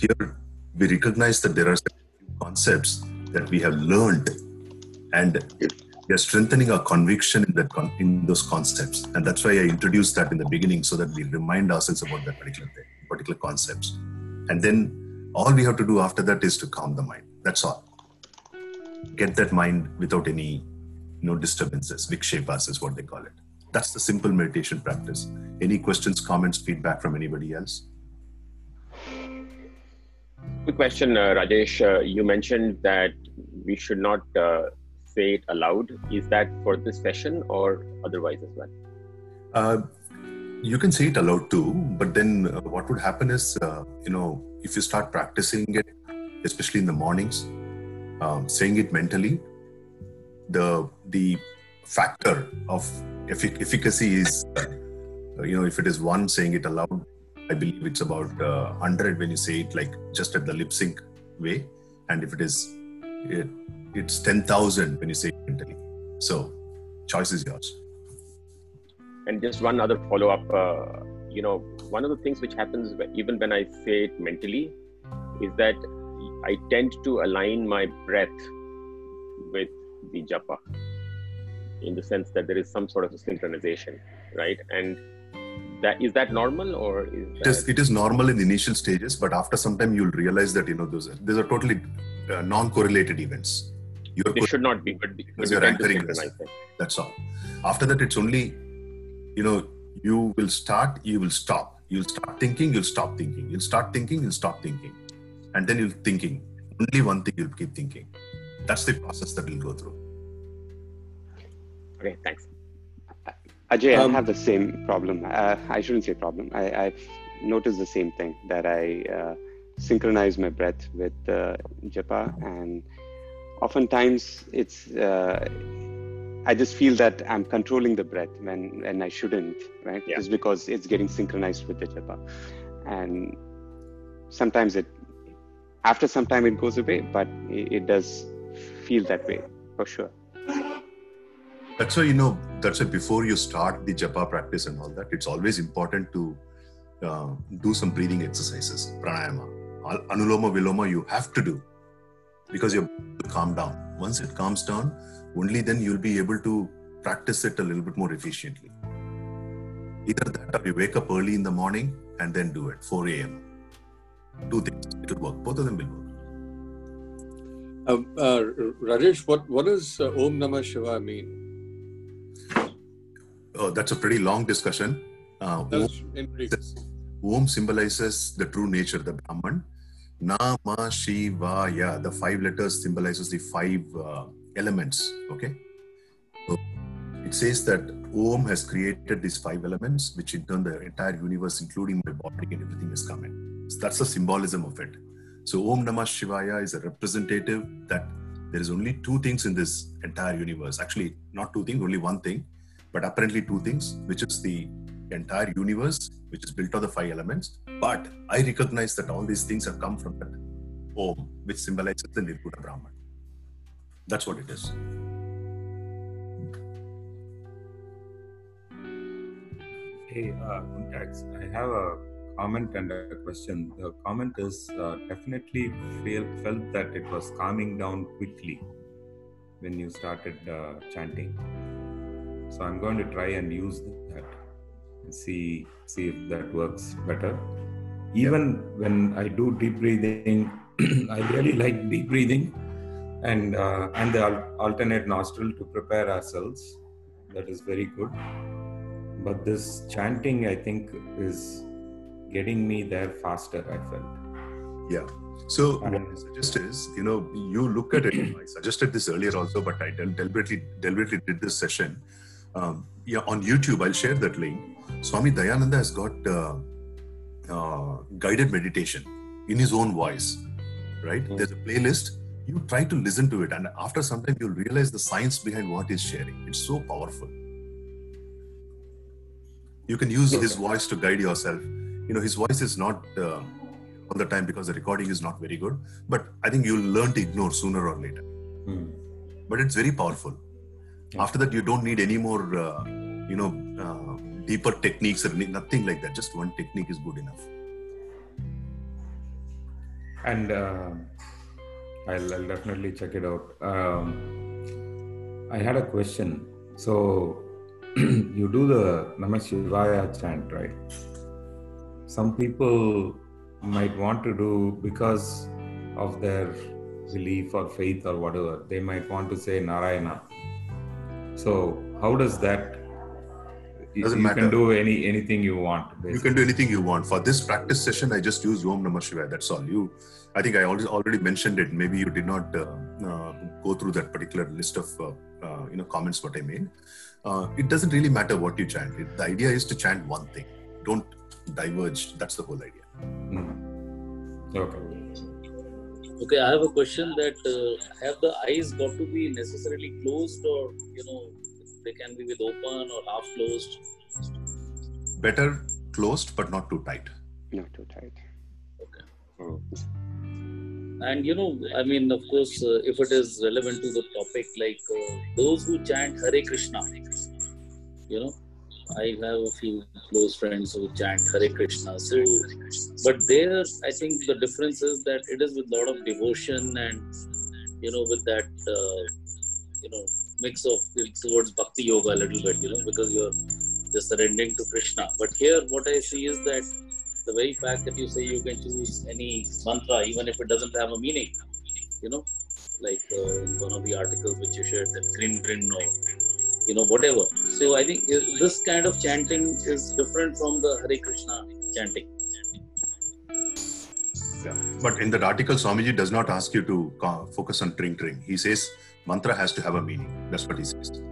here we recognize that there are concepts that we have learned and we are strengthening our conviction in that con- in those concepts. And that's why i introduced that in the beginning so that we remind ourselves about that particular thing, particular concepts. And then all we have to do after that is to calm the mind. That's all. Get that mind without any no disturbances vikshepas is what they call it. That's the simple meditation practice. Any questions comments feedback from anybody else Quick question, uh, Rajesh. Uh, you mentioned that we should not uh, say it aloud. Is that for this session or otherwise as well? Uh, you can say it aloud too, but then uh, what would happen is, uh, you know, if you start practicing it, especially in the mornings, um, saying it mentally, the the factor of effic- efficacy is, you know, if it is one saying it aloud, I believe it's about uh, 100 when you say it like just at the lip sync way, and if it is, it, it's 10,000 when you say it mentally. So, choice is yours. And just one other follow up. Uh, you know, one of the things which happens even when I say it mentally is that I tend to align my breath with the japa in the sense that there is some sort of synchronization, right? And that is that normal or is it is it is normal in the initial stages but after some time you'll realize that you know those are, these are totally uh, non-correlated events. You're they should not be but because you're anchoring that's all. After that it's only you know you will start you will stop. You'll start thinking you'll stop thinking. You'll start thinking you'll stop thinking. And then you'll thinking. Only one thing you'll keep thinking. That's the process that we'll go through. Okay thanks Ajay, um, I have the same problem. Uh, I shouldn't say problem. I, have noticed the same thing that I uh, synchronize my breath with uh, japa, and oftentimes it's uh, I just feel that I'm controlling the breath when when I shouldn't, right? Yeah. Just because it's getting synchronized with the japa, and sometimes it after some time it goes away, but it, it does feel that way for sure. That's why, you know, that's why before you start the japa practice and all that, it's always important to uh, do some breathing exercises, pranayama. Anuloma Viloma, you have to do because you have to calm down. Once it calms down, only then you'll be able to practice it a little bit more efficiently. Either that or you wake up early in the morning and then do it, 4 a.m. Two things, it will work. Both of them will work. Uh, uh, Rajesh, what, what does uh, Om Namah Shiva mean? Oh, that's a pretty long discussion. Uh, Om, symbolizes the true nature, the Brahman. Nama Shivaya, the five letters symbolizes the five uh, elements. Okay, so it says that Om has created these five elements, which in turn the entire universe, including my body and everything, is coming. So that's the symbolism of it. So Om Namah Shivaya is a representative that there is only two things in this entire universe. Actually, not two things, only one thing but apparently two things, which is the entire universe, which is built of the five elements. But I recognize that all these things have come from that Om, which symbolizes the Nirguna Brahman. That's what it is. Hey, uh, I have a comment and a question. The comment is uh, definitely feel, felt that it was calming down quickly when you started uh, chanting. So I'm going to try and use that and see see if that works better. Even when I do deep breathing, I really like deep breathing and uh, and the alternate nostril to prepare ourselves. That is very good. But this chanting, I think, is getting me there faster. I felt. Yeah. So what I suggest is, you know, you look at it. I suggested this earlier also, but I deliberately deliberately did this session um, yeah, on YouTube, I'll share that link. Swami Dayananda has got uh, uh, guided meditation in his own voice, right? Mm-hmm. There's a playlist. You try to listen to it, and after some time, you'll realize the science behind what he's sharing. It's so powerful. You can use his voice to guide yourself. You know, his voice is not uh, all the time because the recording is not very good, but I think you'll learn to ignore sooner or later. Mm. But it's very powerful after that you don't need any more uh, you know uh, deeper techniques or nothing like that just one technique is good enough And uh, I'll, I'll, definitely check it out. Um, I had a question. So you do the Namah Shivaya chant, right? Some people might want to do because of their belief or faith or whatever. They might want to say Narayana. So how does that doesn't you matter. can do any anything you want. Basically. You can do anything you want. For this practice session, I just use Om Namah Shivaya. That's all. You, I think I already already mentioned it. Maybe you did not uh, uh, go through that particular list of uh, uh you know comments what I made. Uh, it doesn't really matter what you chant. It, the idea is to chant one thing. Don't diverge. That's the whole idea. Mm. Okay. Okay, I have a question that uh, have the eyes got to be necessarily closed or you know they can be with open or half closed. Better closed, but not too tight. Not too tight. Okay. Oh. And you know, I mean, of course, uh, if it is relevant to the topic, like uh, those who chant Hare Krishna, you know, I have a few close friends who chant Hare Krishna. So, but there, I think the difference is that it is with a lot of devotion and, you know, with that, uh, you know, mix of towards bhakti yoga a little bit, you know, because you're just surrendering to Krishna. But here, what I see is that the very fact that you say you can choose any mantra, even if it doesn't have a meaning, you know, like uh, one of the articles which you shared, that grin grin or you know whatever. So I think this kind of chanting is different from the Hare Krishna chanting. Yeah. But in that article, Swamiji does not ask you to uh, focus on tring tring. He says mantra has to have a meaning. That's what he says.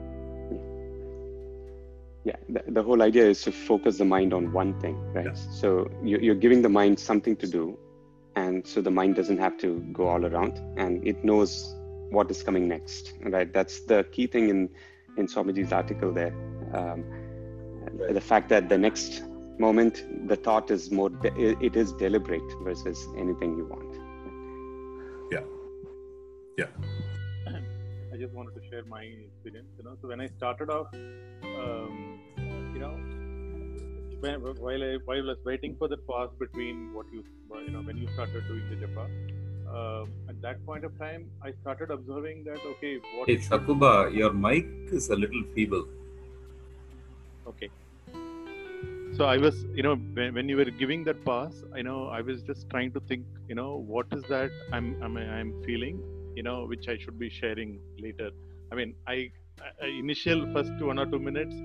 Yeah, the, the whole idea is to focus the mind on one thing, right? Yeah. So you, you're giving the mind something to do, and so the mind doesn't have to go all around, and it knows what is coming next, right? That's the key thing in in Swamiji's article there. Um, right. The fact that the next moment, the thought is more, de- it is deliberate versus anything you want. Yeah. Yeah I just wanted to share my experience. You know, so when I started off, um, you know, when, while I while I was waiting for the pause between what you you know when you started doing the japa, um, at that point of time, I started observing that okay, what. Hey, Sakuba, your mic is a little feeble. Okay. So I was, you know, when, when you were giving that pass, I know I was just trying to think, you know, what is that I'm I'm I'm feeling you know which i should be sharing later i mean i, I initial first one or two minutes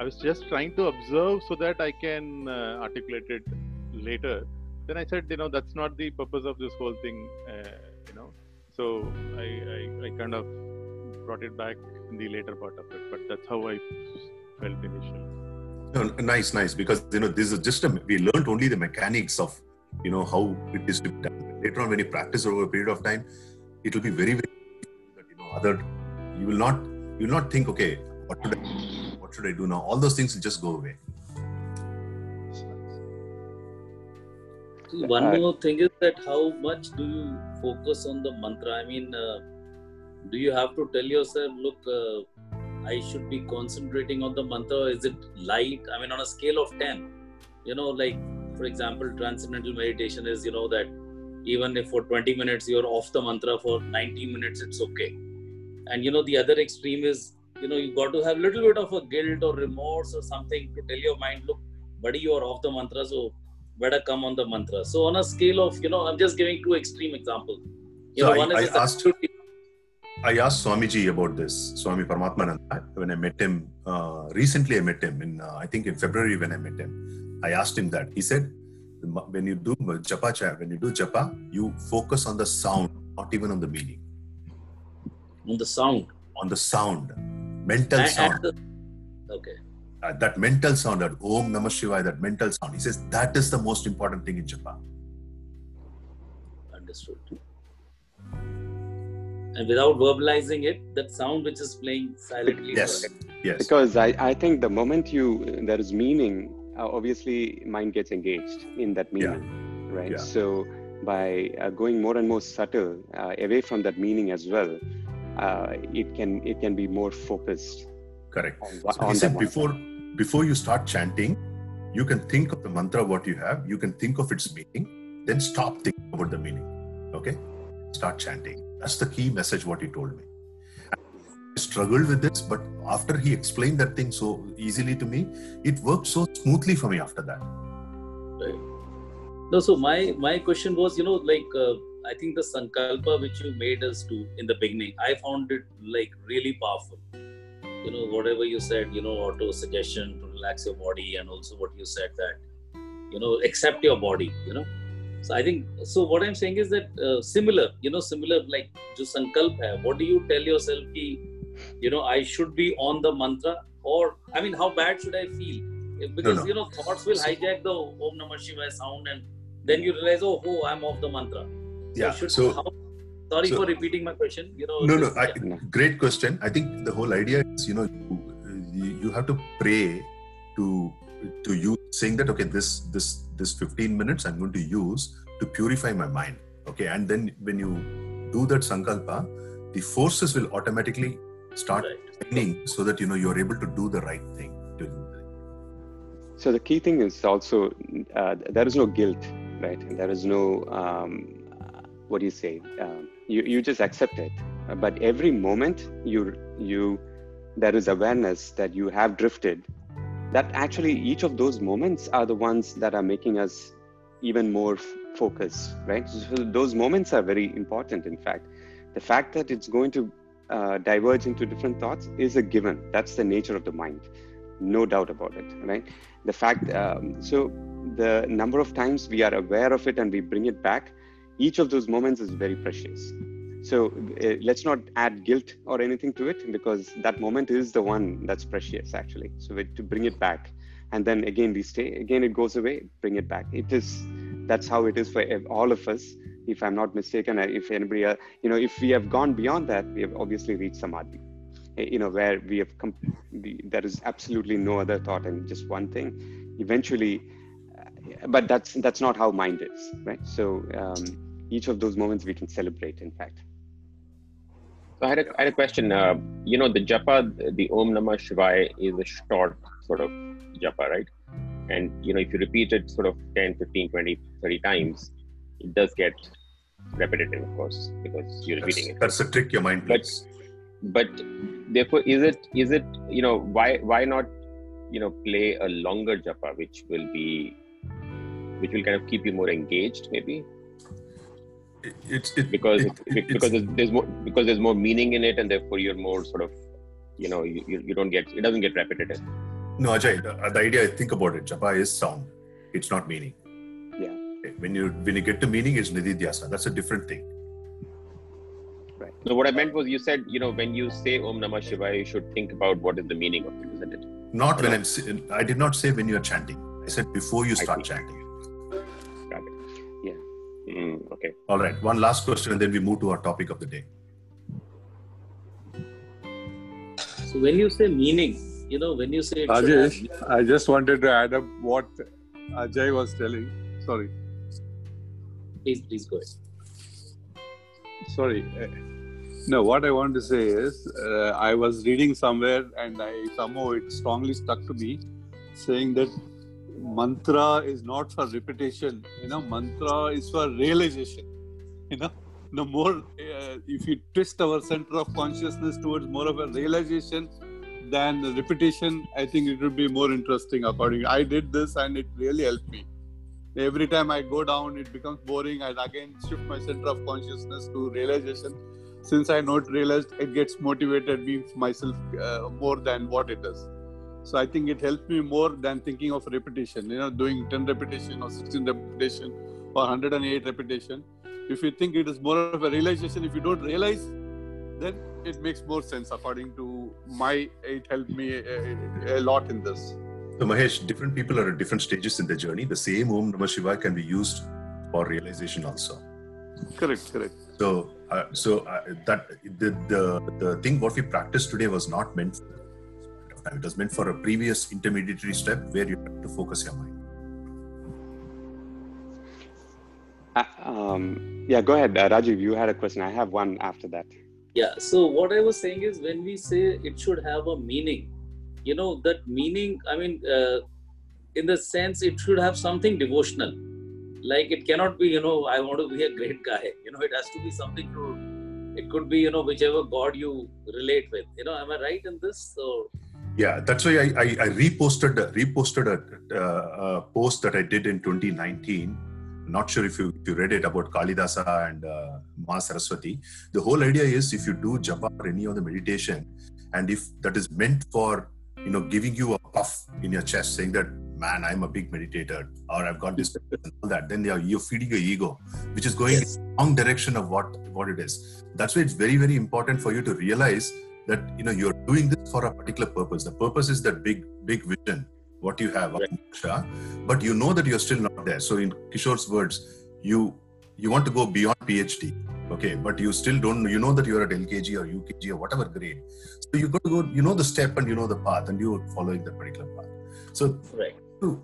i was just trying to observe so that i can uh, articulate it later then i said you know that's not the purpose of this whole thing uh, you know. So I, I, I kind of brought it back in the later part of it but that's how i felt initially. No, nice nice because you know this is just a we learned only the mechanics of you know how it is to be done. Later on when you practice over a period of time it will be very very you know other you will not you will not think okay what should I what should I do now? All those things will just go away. One more thing is that how much do you focus on the mantra? I mean, uh, do you have to tell yourself, look, uh, I should be concentrating on the mantra? Is it light? I mean, on a scale of 10, you know, like for example, transcendental meditation is, you know, that even if for 20 minutes you're off the mantra for 90 minutes it's okay and you know the other extreme is you know you've got to have a little bit of a guilt or remorse or something to tell your mind look buddy you're off the mantra so better come on the mantra so on a scale of you know i'm just giving two extreme examples you so know, I, I asked I asked Swamiji about this, Swami Paramatmananda, when I met him. Uh, recently, I met him in, uh, I think in February when I met him. I asked him that. He said, when you do japa when you do japa, you focus on the sound, not even on the meaning. On the sound. On the sound, mental sound. The, okay. Uh, that mental sound, that Om Namah Shivaya, that mental sound. He says that is the most important thing in japa. Understood. And without verbalizing it, that sound which is playing silently. Yes. Yes. Because I, I think the moment you there is meaning uh, obviously mind gets engaged in that meaning, yeah. right? Yeah. So by uh, going more and more subtle uh, away from that meaning as well, uh, it can it can be more focused. Correct. On, so on he said before before you start chanting, you can think of the mantra what you have. You can think of its meaning. then stop thinking about the meaning. Okay? Start chanting. That's the key message what he told me. I struggled with this, but after he explained that thing so easily to me, it worked so smoothly for me after that. Right. No, so my my question was, you know, like uh, I think the sankalpa which you made us do in the beginning, I found it like really powerful. You know, whatever you said, you know, auto suggestion to relax your body, and also what you said that, you know, accept your body. You know, so I think so. What I'm saying is that uh, similar, you know, similar like जो sankalp hai. What do you tell yourself ki, you know, I should be on the mantra, or I mean, how bad should I feel? Because no, no. you know, thoughts will hijack the Om Namah Shivaya sound, and then you realize, oh, oh, I'm off the mantra. So yeah. Should, so. How, sorry so, for repeating my question. You know. No, no. I, great question. I think the whole idea is, you know, you, you have to pray to to you saying that okay this this this 15 minutes i'm going to use to purify my mind okay and then when you do that sankalpa the forces will automatically start right. so that you know you're able to do the right thing so the key thing is also uh, there is no guilt right and there is no um, what do you say uh, you, you just accept it. But every moment you you there is awareness that you have drifted that actually each of those moments are the ones that are making us even more f- focused right? So those moments are very important in fact. The fact that it's going to uh, diverge into different thoughts is a given. That's the nature of the mind. No doubt about it right? The fact um, so the number of times we are aware of it and we bring it back each of those moments is very precious so uh, let's not add guilt or anything to it because that moment is the one that's precious actually. So we, to bring it back, and then again we stay. Again it goes away. Bring it back. It is that's how it is for all of us. If I'm not mistaken, if anybody, uh, you know, if we have gone beyond that, we have obviously reached samadhi. Eh, you know, where we have come, there is absolutely no other thought and just one thing. Eventually, uh, but that's that's not how mind is, right? So. Um, each of those moments we can celebrate in fact so I had a, I had a question. Uh, you know, the japa, the Om Namah Shivaya is a short sort of japa, right? And, you know, if you repeat it sort of 10, 15, 20, 30 times, it does get repetitive, of course, because you're repeating that's, it. That's a trick your mind plays. But, but therefore, is it, is it, you know, why, why not, you know, play a longer japa, which will be, which will kind of keep you more engaged, maybe? It's it, because it, it, because there's more because there's more meaning in it and therefore you're more sort of you know you, you don't get it doesn't get repetitive. No ajay the, uh, the idea i think about it japa is sound. It's not meaning. Yeah. When you when you get to meaning it's nididhyasa. That's a different thing. Right. So what i meant was you said you know when you say om namah shivaya you should think about what is the meaning of it isn't it? Not when i'm i did not say when you're chanting. I said before you start chanting Mm, okay. All right. One last question, and then we move to our topic of the day. So, when you say meaning, you know, when you say Rajesh, I just wanted to add up what Ajay was telling. Sorry. Please, please go ahead. Sorry. No, what I want to say is, uh, I was reading somewhere, and I somehow it strongly stuck to me, saying that mantra is not for repetition you know mantra is for realization you know. The more uh, if you twist our center of consciousness towards more of a realization than repetition i think it would be more interesting according i did this and it really helped me. Every time i go down it becomes boring i again shift my center of consciousness to realization. Since i not realized it gets motivated me myself uh, more than what it is so I think it helped me more than thinking of repetition. You know, doing 10 repetition or 16 repetition or 108 repetition. If you think it is more of a realization, if you don't realize, then it makes more sense. According to my, it helped me a, a lot in this. So Mahesh, different people are at different stages in their journey. The same Om Namah Shivaya can be used for realization also. Correct, correct. So, uh, so uh, that the, the the thing what we practiced today was not meant for. It was meant for a previous intermediary step where you have to focus your mind. Uh, um, yeah, go ahead, uh, Rajiv. You had a question. I have one after that. Yeah. So what I was saying is, when we say it should have a meaning, you know, that meaning. I mean, uh, in the sense, it should have something devotional. like it cannot be you know i want to be a great guy you know it has to be something to it could be you know whichever god you relate with you know am i right in this so yeah that's why i i, I reposted reposted a, uh, a, post that i did in 2019 not sure if you, if you read it about kalidasa and uh, ma saraswati. The whole idea is if you do japa or any other meditation and if that is meant for you know giving you a puff in your chest saying that man i'm a big meditator or i've got this and all that then you're, you're feeding your ego which is going yes. in the wrong direction of what what it is. That's why it's very very important for you to realize that you know you're doing this for a particular purpose. The purpose is that big big vision what you have right. but you know that you're still not there. So in kishore's words you you want to go beyond phd okay? But you still don't you know that you're at lkg or ukg or whatever grade. So you got to go you know the step and you know the path and you're following that particular path. So right. to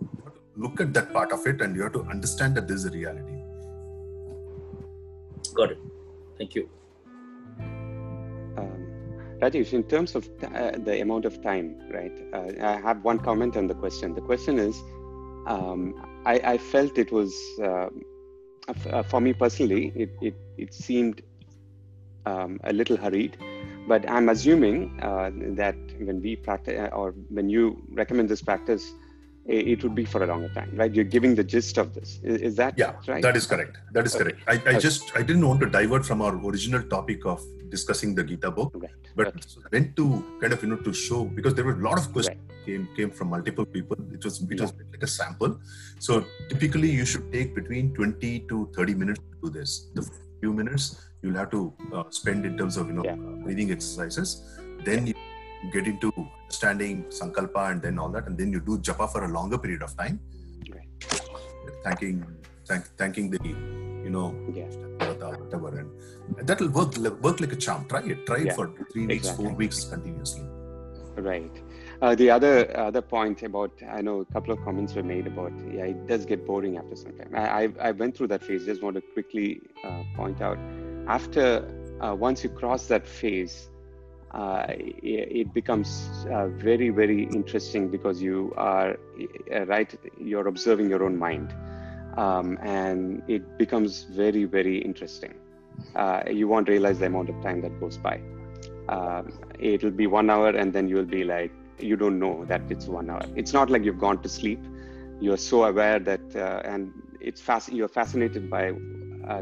look at that part of it and you have to understand that this is a reality. Got it. Thank you. Um, Rajesh, in terms of uh, the amount of time, right? Uh, I have one comment on the question. The question is, um, I, I, felt it was uh, uh, for me personally, it, it, it seemed um, a little hurried. But I'm assuming uh, that when we practice or when you recommend this practice, it would be for a longer time, right? You're giving the gist of this. Is, that yeah, right? That is correct. That is correct. I, I okay. just I didn't want to divert from our original topic of discussing the Gita book, right. but okay. went to kind of you know to show because there were a lot of questions right. came came from multiple people. It was it was like a sample. So typically you should take between 20 to 30 minutes to do this. The few minutes you'll have to uh, spend in terms of you know yeah. breathing exercises. Then you get into understanding sankalpa and then all that, and then you do japa for a longer period of time, right. thanking thank, thanking the you know yeah. whatever, and that will work work like a charm. Try it. Try it yeah. for three weeks, exactly. four weeks continuously. Right. Uh, the other other point about I know a couple of comments were made about yeah it does get boring after some time. I I, I went through that phase. Just want to quickly uh, point out after uh, once you cross that phase, uh, it becomes uh, very very interesting because you are uh, right you're observing your own mind. Um, and it becomes very very interesting. Uh, you won't realize the amount of time that goes by. Um, it'll be one hour and then you'll be like you don't know that it's one hour. It's not like you've gone to sleep. You're so aware that uh, and it's fast you're fascinated by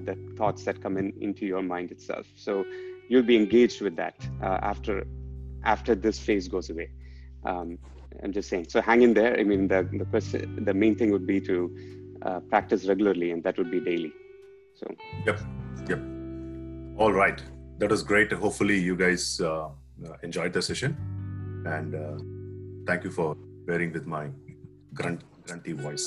the thoughts that come in into your mind itself. So you'll be engaged with that uh, after after this phase goes away. Um, I'm just saying. So hang in there. I mean, the the question, the main thing would be to uh, practice regularly, and that would be daily. So. Yep. Yep. All right. That was great. Hopefully, you guys uh, enjoyed the session, and uh, thank you for bearing with my grunt, grunty voice.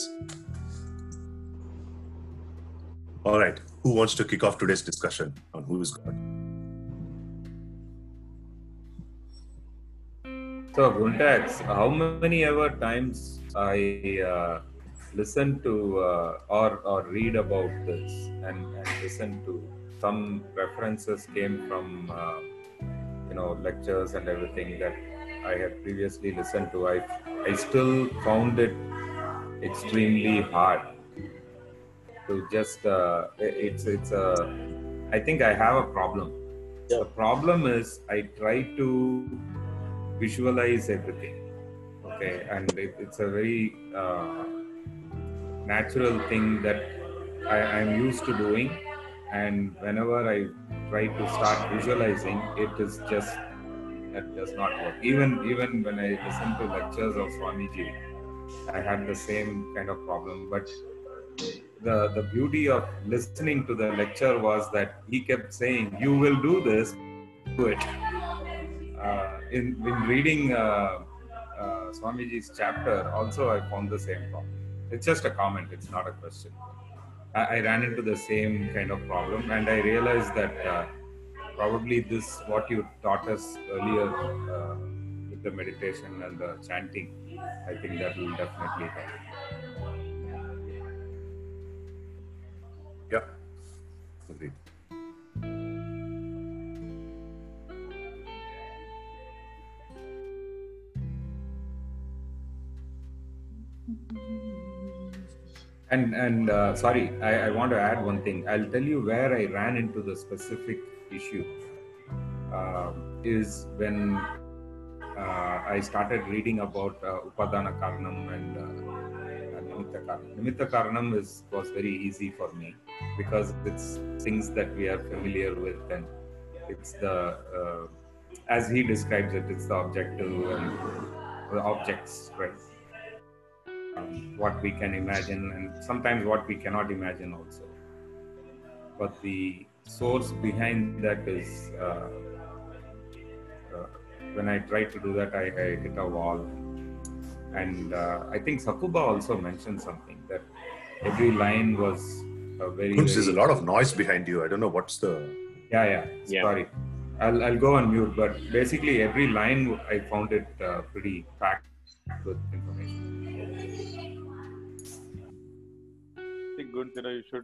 All right. Who wants to kick off today's discussion on who is God? So, Guntax, how many ever times I uh, listen to uh, or or read about this and, and listen to some references came from uh, you know lectures and everything that I had previously listened to. I I still found it extremely hard to just uh, it's it's a I think I have a problem. The problem is I try to visualize everything okay? And it, it's a very uh, natural thing that I, i'm used to doing. And whenever i try to start visualizing it is just that does not work. Even even when i listen to lectures of swamiji i had the same kind of problem. But the the beauty of listening to the lecture was that he kept saying you will do this do it in, in reading uh, uh, Swamiji's chapter, also I found the same problem. It's just a comment, it's not a question. I, I ran into the same kind of problem, and I realized that uh, probably this, what you taught us earlier uh, with the meditation and the chanting, I think that will definitely help. Yeah, agreed. And and uh, sorry, I, I, want to add one thing. I'll tell you where I ran into the specific issue. Uh, is when uh, I started reading about uh, Upadana Karanam and uh, Nimitta Karanam. Nimitta Karanam is was very easy for me because it's things that we are familiar with and it's the uh, as he describes it, it's the objective and the objects, right? Um, what we can imagine and sometimes what we cannot imagine also. But the source behind that is uh, uh, when I tried to do that, I, I hit a wall. And uh, I think Sakuba also mentioned something that every line was a very. There's a lot of noise behind you. I don't know what's the. Yeah, yeah. yeah. Sorry. I'll, I'll go on mute, but basically every line I found it uh, pretty packed with information. I think good, you know, you should,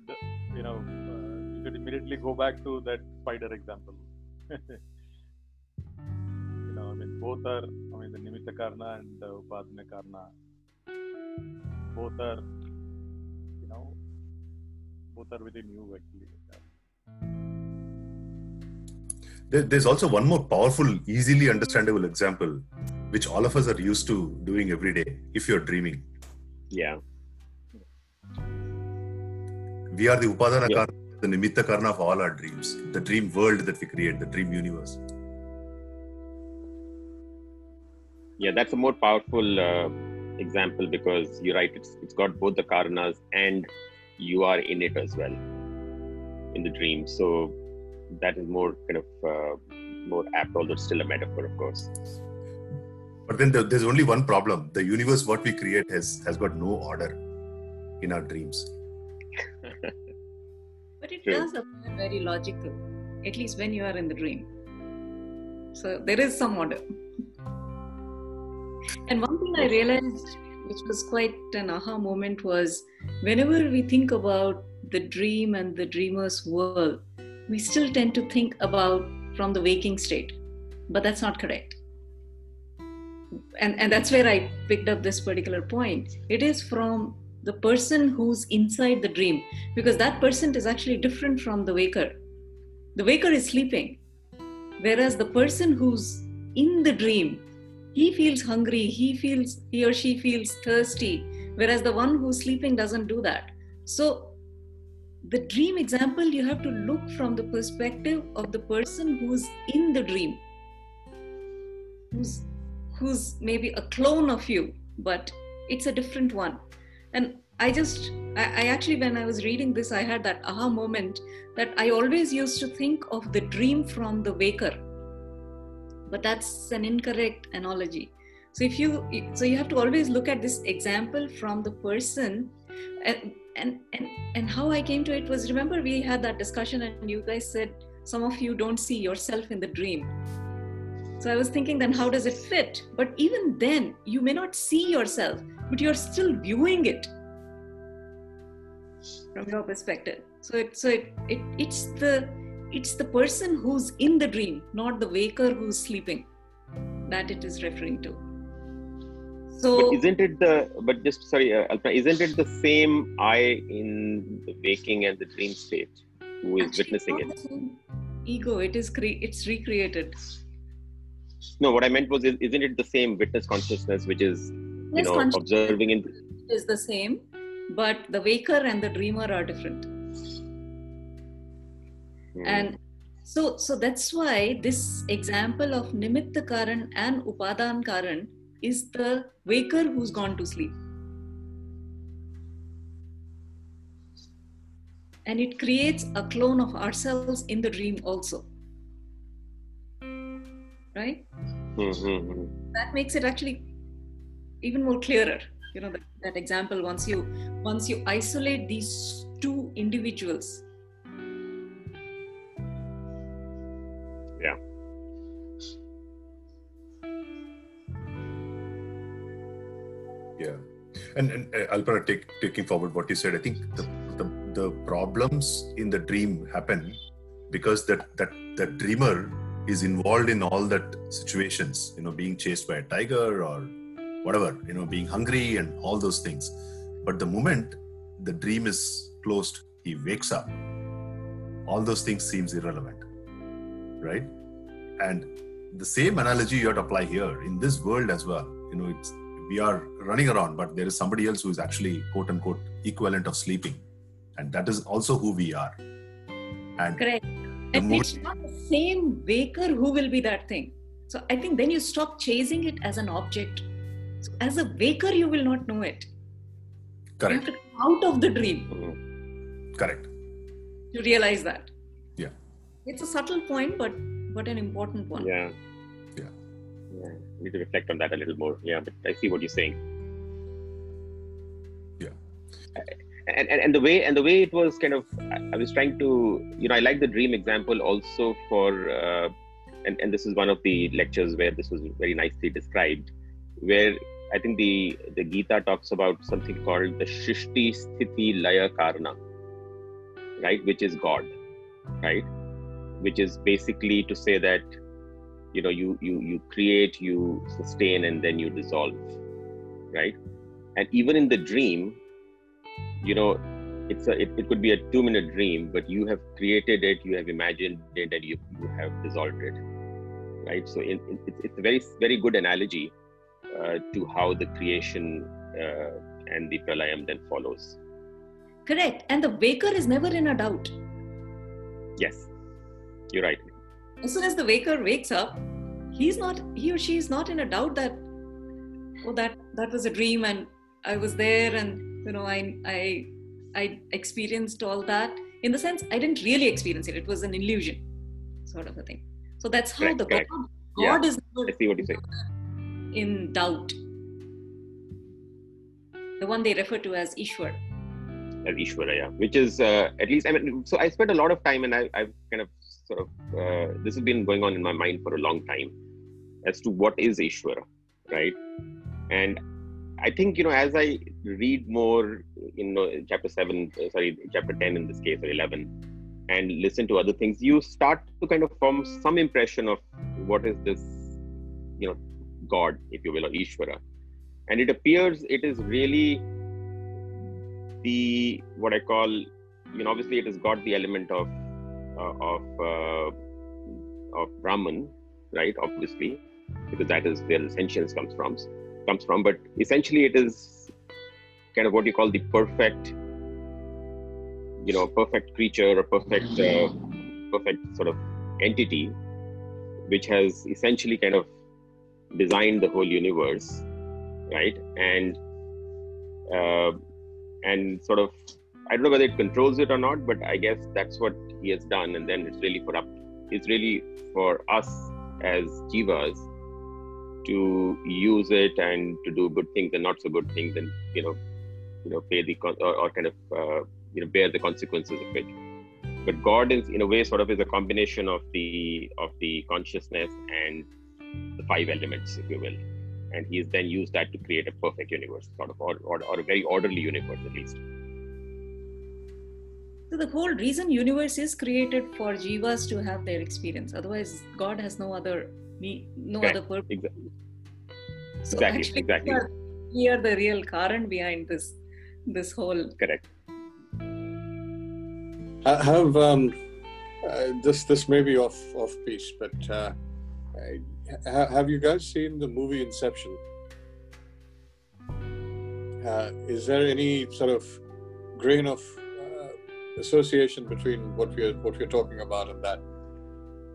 you know, uh, you should immediately go back to that spider example. you know, I mean, both are, I mean, the Nimitta Karna and the Upadana Karna, both are, you know, both are within you actually there's also one more powerful, easily understandable example, which all of us are used to doing every day if you're dreaming. Yeah. We are the Upadana yeah. Karna, the Nimitta Karna of all our dreams, the dream world that we create, the dream universe. Yeah, that's a more powerful uh, example because you're right, it's, it's got both the Karnas and you are in it as well in the dream. So that is more kind of uh, more apt, although it's still a metaphor, of course. But then there's only one problem: the universe, what we create, has has got no order in our dreams. It True. does appear very logical, at least when you are in the dream. So there is some order. And one thing I realized, which was quite an aha moment, was whenever we think about the dream and the dreamer's world, we still tend to think about from the waking state, but that's not correct. And, and that's where I picked up this particular point. It is from the person who's inside the dream, because that person is actually different from the waker. The waker is sleeping, whereas the person who's in the dream, he feels hungry, he feels he or she feels thirsty, whereas the one who's sleeping doesn't do that. So the dream example, you have to look from the perspective of the person who's in the dream, who's, who's maybe a clone of you, but it's a different one. And I just, I, actually, when I was reading this, I had that aha moment that I always used to think of the dream from the waker. But that's an incorrect analogy. So if you, so you have to always look at this example from the person and and and and how i came to it was remember we had that discussion and you guys said some of you don't see yourself in the dream so i was thinking then how does it fit but even then you may not see yourself but you're still viewing it from your perspective so it so it, it it's the it's the person who's in the dream not the waker who's sleeping that it is referring to so but isn't it the but just sorry uh, isn't it the same I in the waking and the dream state who is witnessing it? Ego, it is cre- it's recreated. No, what I meant was isn't it the same witness consciousness which is you know observing in is the same, but the waker and the dreamer are different. Hmm. And so so that's why this example of nimitta karan and upadan karan is the waker who's gone to sleep. And it creates a clone of ourselves in the dream also. Right? Mm-hmm. That makes it actually even more clearer. You know, that, that example once you once you isolate these two individuals Yeah, yeah and, and uh, Alpana, take, taking forward what you said, I think the, the, the problems in the dream happen because that that that dreamer is involved in all that situations. You know, being chased by a tiger or whatever. You know, being hungry and all those things. But the moment the dream is closed he wakes up all those things seems irrelevant right? And the same analogy you have to apply here in this world as well. You know it's we are running around but there is somebody else who is actually quote unquote equivalent of sleeping. And that is also who we are. And correct. and it's not the same waker who will be that thing. So i think then you stop chasing it as an object so as a waker you will not know it. Correct. You have to come out of the dream. Correct. To realize that. Yeah. It's a subtle point but but an important one. Yeah. Yeah. Yeah. Need to reflect on that a little more. Yeah but i see what you're saying. Yeah. And, and, and the way and the way it was kind of I, was trying to you know i like the dream example also for uh, and, and this is one of the lectures where this was very nicely described where i think the the gita talks about something called the srishti sthiti laya karana right which is god right? Which is basically to say that you know you you you create you sustain and then you dissolve right? And even in the dream you know it's a it, it could be a two minute dream but you have created it you have imagined it and you, you have dissolved it right? So in, in, it's, it's a very very good analogy uh, to how the creation uh, and the pralayam then follows. Correct. And the waker is never in a doubt. Yes. You're right. As soon as the waker wakes up he's not he or she is not in a doubt that oh that that was a dream and i was there and you know i i i experienced all that. In the sense i didn't really experience it. It was an illusion sort of a thing. So that's how correct, the correct. god, god yeah. is I see what you say. In doubt. The one they refer to as ishwar. Ishwara yeah. Which is uh, at least i mean so i spent a lot of time and I, i've kind of sort of uh, this has been going on in my mind for a long time as to what is ishwara right? And I think you know as I read more, you know, chapter seven, uh, sorry, chapter ten in this case or eleven, and listen to other things, you start to kind of form some impression of what is this, you know, God, if you will, or Ishvara, and it appears it is really the what I call, you know, obviously it has got the element of uh, of uh, of Brahman, right? Obviously, because that is where sentience comes from comes from but essentially it is kind of what you call the perfect you know perfect creature or perfect uh, perfect sort of entity which has essentially kind of designed the whole universe right? And uh, and sort of i don't know whether it controls it or not but i guess that's what he has done and then it's really for up it's really for us as jivas to use it and to do good things and not so good things and you know you know pay the or, or kind of uh, you know bear the consequences of it. But god is in a way sort of is a combination of the of the consciousness and the five elements if you will and he's then used that to create a perfect universe sort of or, or, or a very orderly universe at least so the whole reason universe is created for jivas to have their experience otherwise god has no other no okay. other purpose. Exactly. So exactly. actually, exactly. We are, we are the real current behind this this whole. Correct. I have um, uh, this. This may be off off piece, but uh, have you guys seen the movie Inception? Uh, is there any sort of grain of uh, association between what we're what we're talking about and that?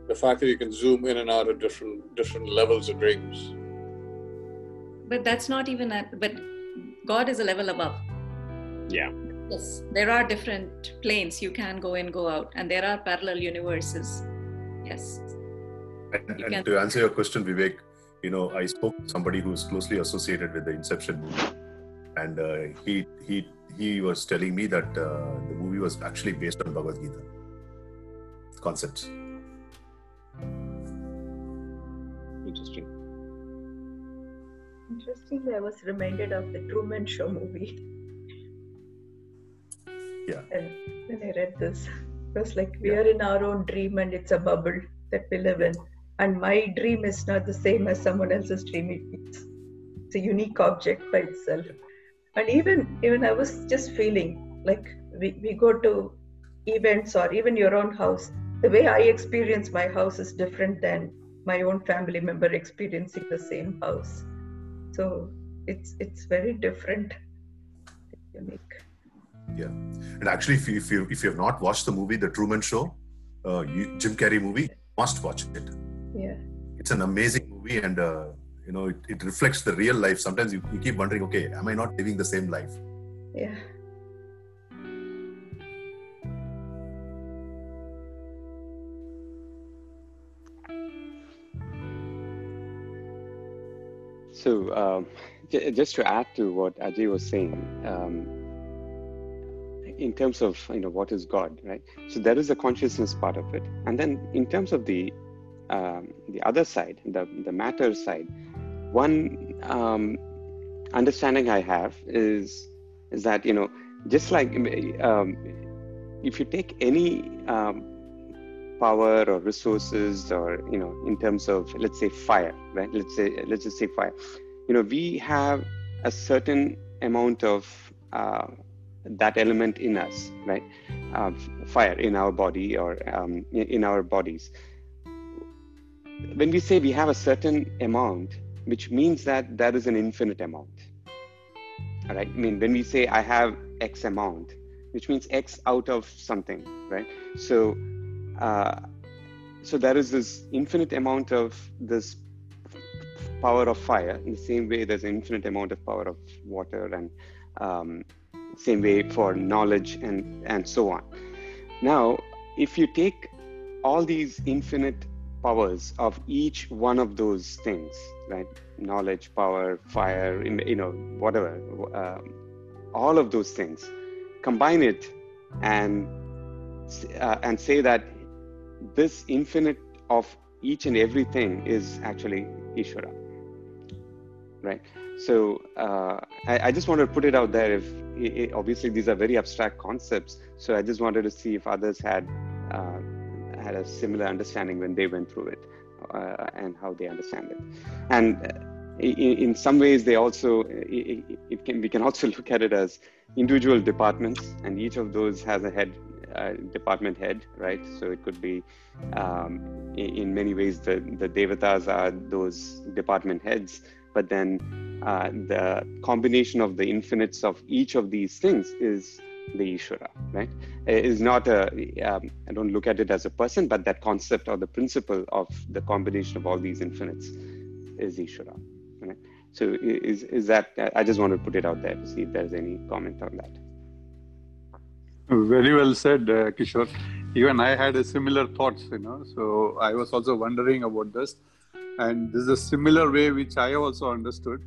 the fact that you can zoom in and out of different different levels of dreams. But that's not even at but god is a level above. Yeah. Yes there are different planes. You can go in go out and there are parallel universes. Yes and, and to answer your question vivek you know i spoke to somebody who's closely associated with the inception movie and uh, he he he was telling me that uh, the movie was actually based on bhagavad gita concepts Interesting. Interestingly, I was reminded of the Truman Show movie. Yeah. And when I read this, it was like we yeah. are in our own dream and it's a bubble that we live in. And my dream is not the same as someone else's dream. It's, it's a unique object by itself. And even even I was just feeling like we, we go to events or even your own house. The way i experience my house is different than my own family member experiencing the same house. So it's it's very different. Unique. Yeah. And actually if you if you, if you have not watched the movie the truman show uh, you, jim carrey movie must watch it it's an amazing movie and uh, you know it, it reflects the real life. Sometimes you, you keep wondering okay am i not living the same life? Yeah. So, um, just to add to what Ajay was saying, um, in terms of you know what is God, right? So there is a consciousness part of it, and then in terms of the um, the other side, the the matter side, one um, understanding I have is is that you know just like um, if you take any um, power or resources or you know in terms of let's say fire right? Let's say let's just say fire. You know we have a certain amount of uh, that element in us right? Uh, fire in our body or um, in our bodies when we say we have a certain amount which means that there is an infinite amount. All right i mean when we say i have x amount which means x out of something right? So uh, so there is this infinite amount of this power of fire in the same way there's an infinite amount of power of water and um, same way for knowledge and and so on. Now if you take all these infinite powers of each one of those things right knowledge power fire you know whatever um, all of those things combine it and uh, and say that this infinite of each and everything is actually Ishvara. Right. So uh, I, I, just wanted to put it out there. If it, obviously these are very abstract concepts, so I just wanted to see if others had uh, had a similar understanding when they went through it uh, and how they understand it. And uh, in, in some ways, they also it, it, can we can also look at it as individual departments, and each of those has a head uh, department head, right? So it could be, um, in, in, many ways, the, the devatas are those department heads, but then uh, the combination of the infinites of each of these things is the Ishvara, right? Is not a, um, I don't look at it as a person, but that concept or the principle of the combination of all these infinites is Ishvara, right? So is, is that, I just want to put it out there to see if there's any comment on that. Very well said, uh, Kishore. Even I had a similar thoughts, you know. So I was also wondering about this, and this is a similar way which I also understood.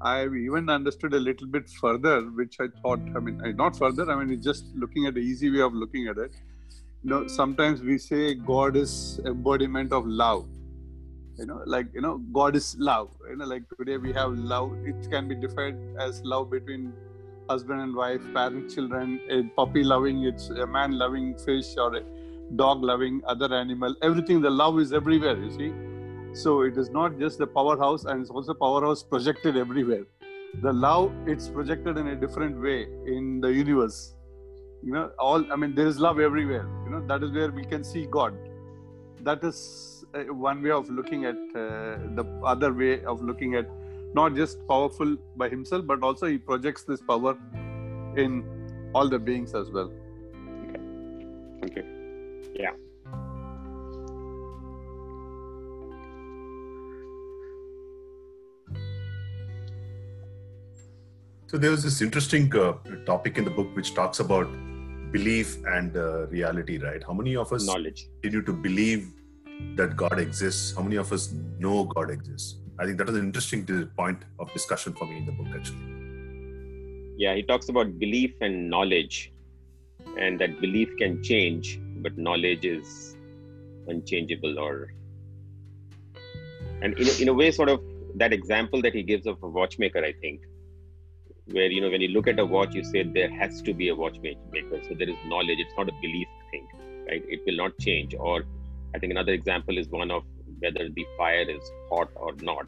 I even understood a little bit further, which I thought. I mean, eh, not further. I mean, it's just looking at the easy way of looking at it. You know, sometimes we say God is embodiment of love. You know, like you know, God is love. You know, like today we have love. It can be defined as love between husband and wife, parent, children, a puppy loving it's a man loving fish or a dog loving other animal. Everything, the love is everywhere, you see. So it is not just the powerhouse and it's also powerhouse projected everywhere. The love, it's projected in a different way in the universe. You know, all, I mean, there is love everywhere. You know, that is where we can see God. That is uh, one way of looking at uh, the other way of looking at not just powerful by himself, but also he projects this power in all the beings as well. Okay. You. Yeah. So there was this interesting uh, topic in the book which talks about belief and uh, reality, right? How many of us knowledge continue to believe that God exists? How many of us know God exists? I think that is an interesting point of discussion for me in the book, actually. Yeah, he talks about belief and knowledge, and that belief can change, but knowledge is unchangeable. Or, and in a, in a way, sort of that example that he gives of a watchmaker, I think, where you know when you look at a watch, you say there has to be a watchmaker. So there is knowledge. It's not a belief thing, right? It will not change. Or I think another example is one of whether the fire is hot or not.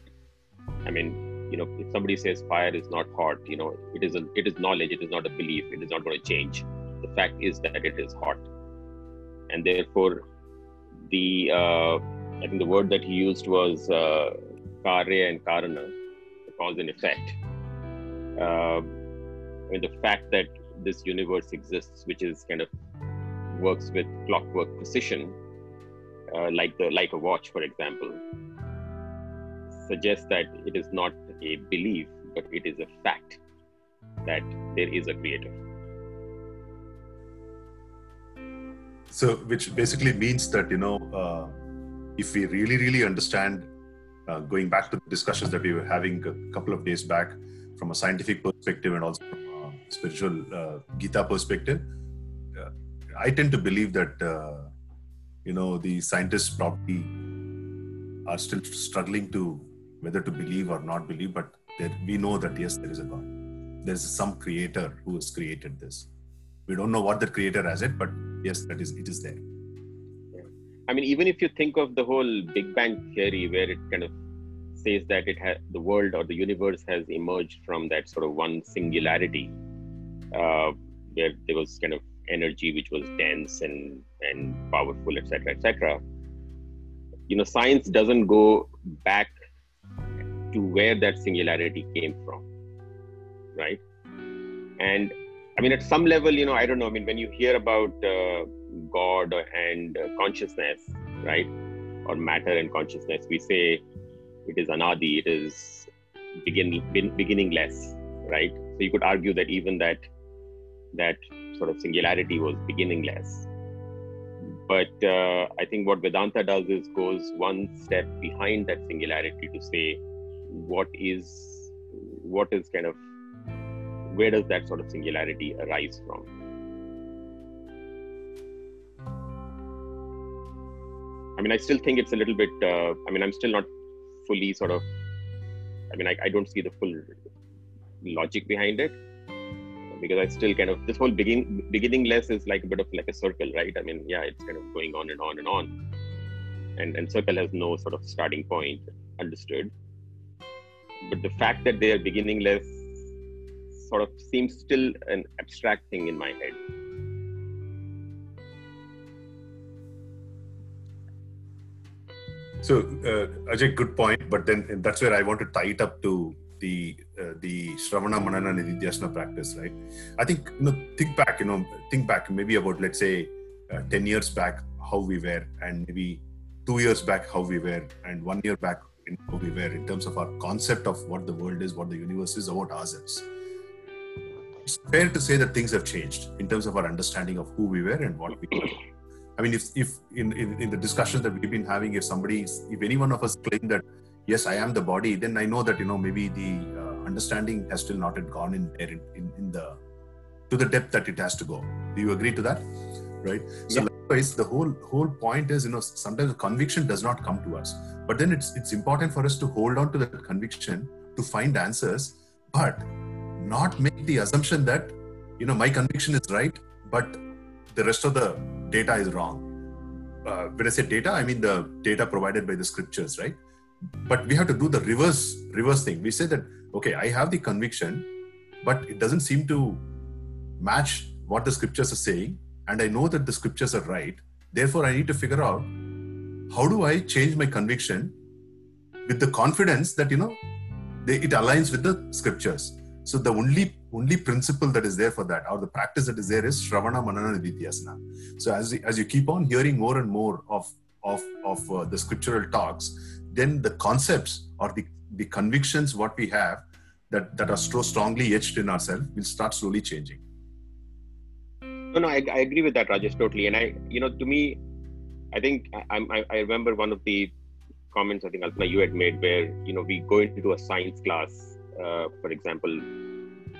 I mean, you know, if somebody says fire is not hot, you know, it is a, it is knowledge. It is not a belief. It is not going to change. the fact is that it is hot and therefore the uh, i think the word that he used was uh, karya and karana cause and effect uh, and the fact that this universe exists which is kind of works with clockwork precision uh, like the like a watch for example suggests that it is not a belief but it is a fact that there is a creator. So which basically means that you know uh, if we really really understand uh, going back to the discussions that we were having a couple of days back from a scientific perspective and also from a spiritual uh, gita perspective uh, i tend to believe that uh, you know the scientists probably are still struggling to whether to believe or not believe but there, we know that yes there is a god. There's some creator who has created this. We don't know what the creator has it but yes that is it is there. I mean even if you think of the whole big bang theory where it kind of says that it has the world or the universe has emerged from that sort of one singularity uh, where there was kind of energy which was dense and and powerful etc etc you know science doesn't go back to where that singularity came from right and I mean, at some level, you know, I don't know. I mean, when you hear about uh, God and uh, consciousness, right, or matter and consciousness, we say it is anadi, it is begin, beginningless, right? So you could argue that even that that sort of singularity was beginningless. But uh, I think what Vedanta does is goes one step behind that singularity to say what is what is kind of where does that sort of singularity arise from? I mean, I still think it's a little bit. Uh, I mean, I'm still not fully sort of. I mean, I, I don't see the full logic behind it because I still kind of this whole begin beginningless is like a bit of like a circle, right? I mean, yeah, it's kind of going on and on and on, and and circle has no sort of starting point, understood. But the fact that they are beginningless sort of seems still an abstract thing in my head. So, uh, Ajay, good point. But then that's where I want to tie it up to the uh, the Shravana Manana Nididhyasana practice, right? I think you know, think back, you know, think back maybe about let's say uh, ten years back how we were, and maybe two years back how we were, and one year back how we were in terms of our concept of what the world is, what the universe is, about ourselves it's fair to say that things have changed in terms of our understanding of who we were and what we were. I mean, if, if in, in, in the discussions that we've been having, if somebody, if any one of us claim that, yes, I am the body, then I know that, you know, maybe the uh, understanding has still not yet gone in there in, in, in, the, to the depth that it has to go. Do you agree to that? Right. So yeah. likewise, the whole, whole point is, you know, sometimes the conviction does not come to us, but then it's, it's important for us to hold on to that conviction to find answers, but not make the assumption that you know my conviction is right but the rest of the data is wrong. Uh, when i say data i mean the data provided by the scriptures right? But we have to do the reverse reverse thing. We say that okay i have the conviction but it doesn't seem to match what the scriptures are saying and i know that the scriptures are right. Therefore i need to figure out how do i change my conviction with the confidence that you know they, it aligns with the scriptures. So the only only principle that is there for that, or the practice that is there, is Shravana Manana Nididhyasana. So as as you keep on hearing more and more of of of uh, the scriptural talks, then the concepts or the the convictions what we have that that are so strongly etched in ourselves will start slowly changing. No, no, I, I agree with that, Rajesh, totally. And I, you know, to me, I think I, I, I remember one of the comments I think Alpana you had made where you know we go into a science class uh, for example,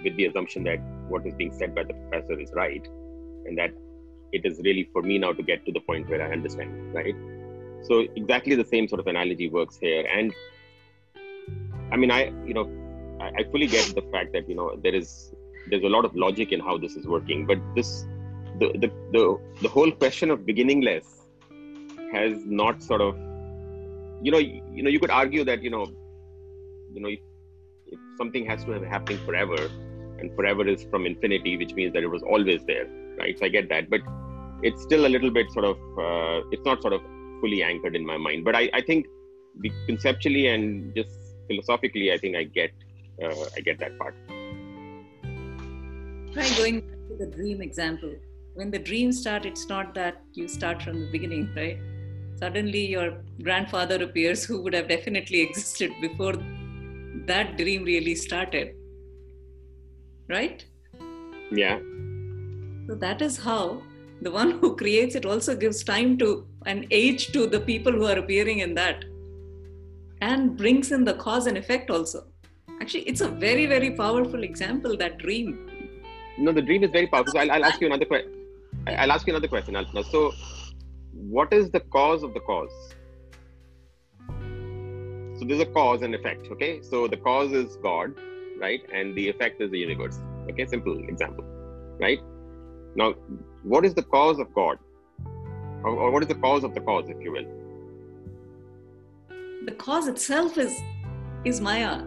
with the assumption that what is being said by the professor is right, and that it is really for me now to get to the point where I understand, right? So exactly the same sort of analogy works here, and I mean, I you know, I, I fully get the fact that you know there is there's a lot of logic in how this is working, but this the the the, the whole question of beginningless has not sort of you know you know you could argue that you know you know if something has to have happening forever and forever is from infinity which means that it was always there right? So I get that, but it's still a little bit sort of uh, it's not sort of fully anchored in my mind. But I, I think the conceptually and just philosophically, I think I get uh, I get that part. Try going to the dream example. When the dream start it's not that you start from the beginning, right? Suddenly, your grandfather appears who would have definitely existed before that dream really started, right? Yeah. So that is how the one who creates it also gives time to an age to the people who are appearing in that and brings in the cause and effect also actually it's a very very powerful example that dream no the dream is very powerful so I'll, I'll ask you another question i'll ask you another question Alpana. so what is the cause of the cause so there's a cause and effect okay so the cause is god right? And the effect is the universe. Okay simple example right? Now what is the cause of god? Or, or what is the cause of the cause if you will? The cause itself is is maya.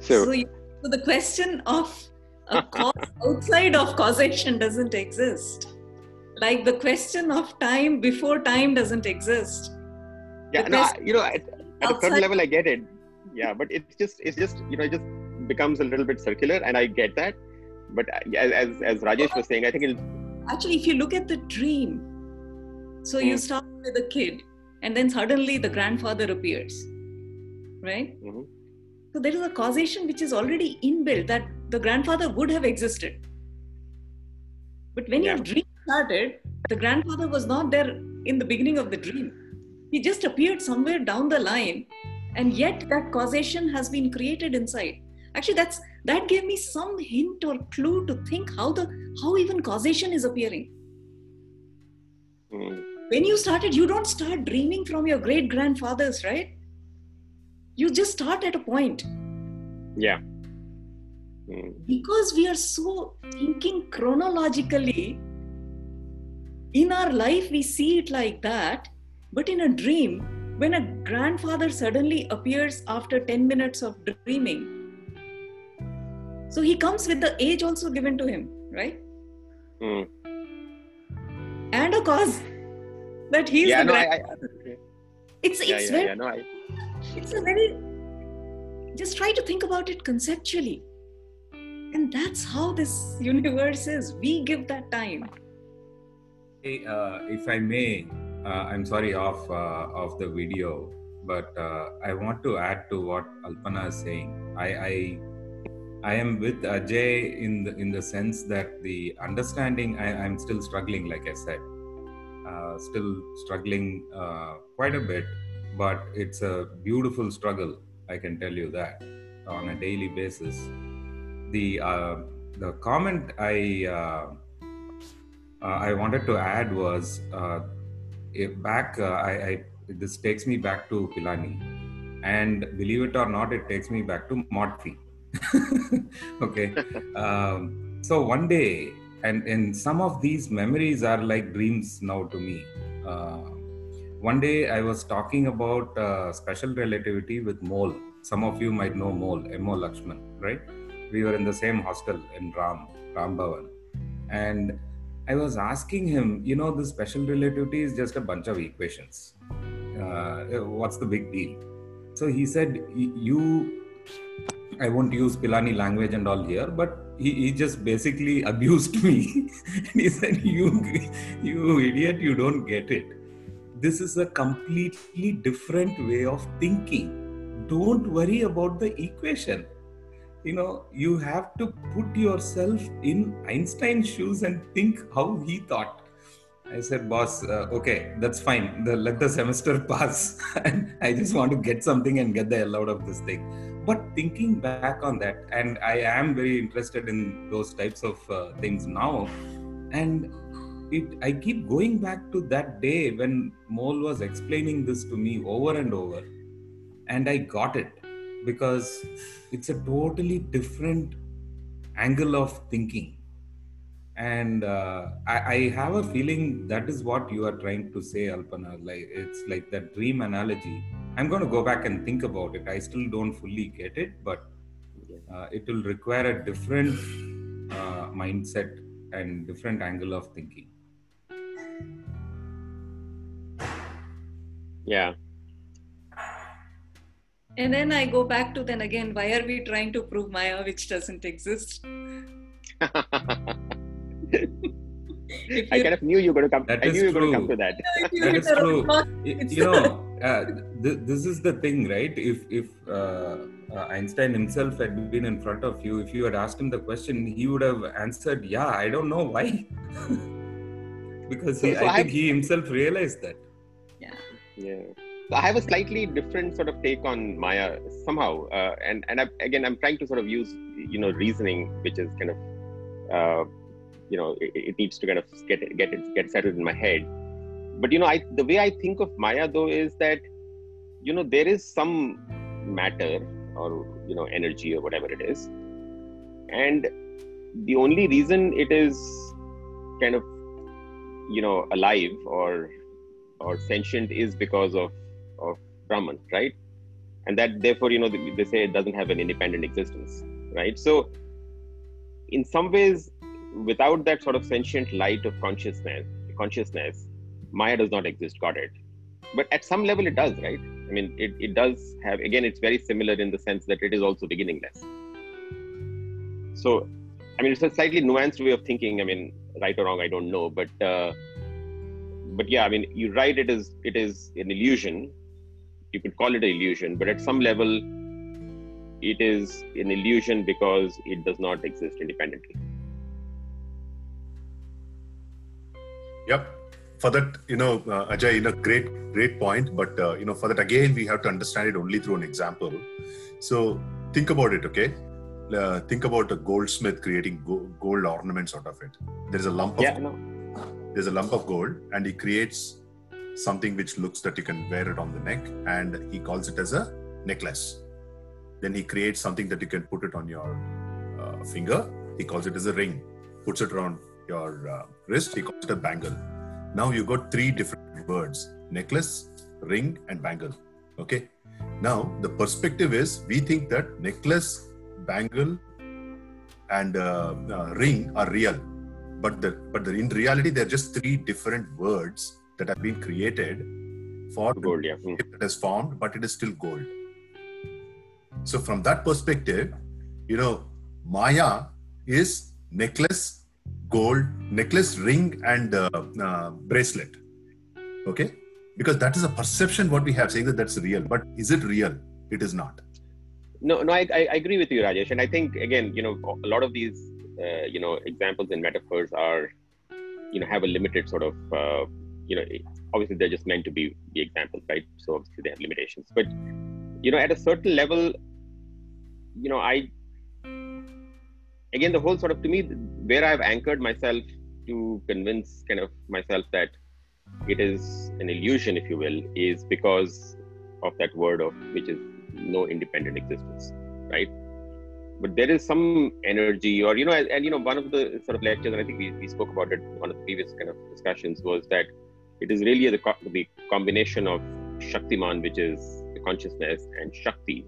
So, so, you, so the question of a cause outside of causation doesn't exist. Like the question of time before time doesn't exist. Yeah no, you know at, at a certain level i get it yeah but it's just it's just you know it just becomes a little bit circular and i get that but as as, rajesh was saying i think it'll actually if you look at the dream so mm. you start with a kid and then suddenly the grandfather appears right mm-hmm. so there is a causation which is already inbuilt that the grandfather would have existed but when yeah. your dream started the grandfather was not there in the beginning of the dream he just appeared somewhere down the line and yet that causation has been created inside. Actually that's that gave me some hint or clue to think how the how even causation is appearing. Mm. when you started you don't start dreaming from your great grandfathers right? You just start at a point. Yeah. Mm. because we are so thinking chronologically in our life we see it like that but in a dream when a grandfather suddenly appears after 10 minutes of dreaming so he comes with the age also given to him, right? Mm. And a cause that he's yeah, the no, I, I, it's yeah, it's yeah, very yeah, no, I, it's a very just try to think about it conceptually. And that's how this universe is. We give that time. Hey, uh, if I may, I'm sorry off uh, of the video, but uh, I want to add to what Alpana is saying. I, I I am with Ajay in the in the sense that the understanding I, am still struggling, like I said, uh, still struggling uh, quite a bit, but it's a beautiful struggle. I can tell you that on a daily basis. The uh, the comment I uh, uh, I wanted to add was uh, back. I, I this takes me back to Pilani, and believe it or not, it takes me back to Maudsley okay. Um, so one day and and some of these memories are like dreams now to me. Uh, one day i was talking about uh, special relativity with mole. Some of you might know mole mo lakshman right? We were in the same hostel in ram ram bhavan and i was asking him you know the special relativity is just a bunch of equations uh, what's the big deal so he said you I won't use Pilani language and all here, but he, he just basically abused me. and he said, "You, you idiot! You don't get it. This is a completely different way of thinking. Don't worry about the equation. You know, you have to put yourself in Einstein's shoes and think how he thought." I said, boss, uh, okay, that's fine. The, let the semester pass. and I just want to get something and get the hell out of this thing but thinking back on that and i am very interested in those types of uh, things now and it i keep going back to that day when mole was explaining this to me over and over and i got it because it's a totally different angle of thinking and uh, I, I, have a feeling that is what you are trying to say alpana like it's like that dream analogy I'm going to go back and think about it. I still don't fully get it, but uh, it will require a different uh, mindset and different angle of thinking. Yeah. And then I go back to then again, why are we trying to prove Maya which doesn't exist? I kind of knew you were going to come. That I knew you were going to true. come to that. that is true. You know, uh, th- this is the thing, right? If if uh, uh, Einstein himself had been in front of you, if you had asked him the question, he would have answered, "Yeah, I don't know why," because he, So- so I I- think he himself realized that. Yeah. So I have a slightly different sort of take on Maya somehow, uh, and and I, again, I'm trying to sort of use you know reasoning, which is kind of uh, you know it, it needs to kind of get get it get settled in my head. But you know, I the way I think of Maya though is that you know there is some matter or you know energy or whatever it is, and the only reason it is kind of you know alive or or sentient is because of of Brahman, right? And that therefore, you know, they, they say it doesn't have an independent existence, right? So, in some ways, without that sort of sentient light of consciousness, consciousness, Maya does not exist. Got it? But at some level, it does, right? I mean, it, it does have. Again, it's very similar in the sense that it is also beginningless. So, I mean, it's a slightly nuanced way of thinking. I mean, right or wrong, I don't know, but. Uh, but yeah, I mean, you're right. It is it is an illusion. You could call it an illusion, but at some level, it is an illusion because it does not exist independently. Yep. For that, you know, uh, Ajay, you know, great, great point. But uh, you know, for that again, we have to understand it only through an example. So think about it, okay? Uh, think about a goldsmith creating go- gold ornaments out of it. There is a lump of Yeah, no. there's a lump of gold, and he creates something which looks that you can wear it on the neck, and he calls it as a necklace. Then he creates something that you can put it on your uh, finger. He calls it as a ring. Puts it around your uh, wrist. He calls it a bangle. Now you got three different words: necklace, ring, and bangle. Okay. Now the perspective is we think that necklace, bangle, and uh, uh, ring are real, but the but the, in reality they're just three different words that have been created for Gold, yeah. Hmm. that is formed, but it is still gold. So from that perspective, you know, Maya is necklace, gold, necklace, ring, and uh, uh, bracelet. Okay, because that is a perception what we have saying that that's real, but is it real? It is not. No, no, I, I I agree with you, Rajesh. And I think again, you know, a lot of these, uh, you know, examples and metaphors are, you know, have a limited sort of, uh, you know, obviously they're just meant to be the examples, right? So obviously they have limitations. But you know, at a certain level, you know, I again the whole sort of to me where I've anchored myself to convince kind of myself that it is an illusion, if you will, is because of that word of which is no independent existence, right? But there is some energy, or you know, and, and you know, one of the sort of lectures, and I think we, we spoke about it one of the previous kind of discussions, was that it is really the, the combination of Shaktiman, which is the consciousness, and Shakti,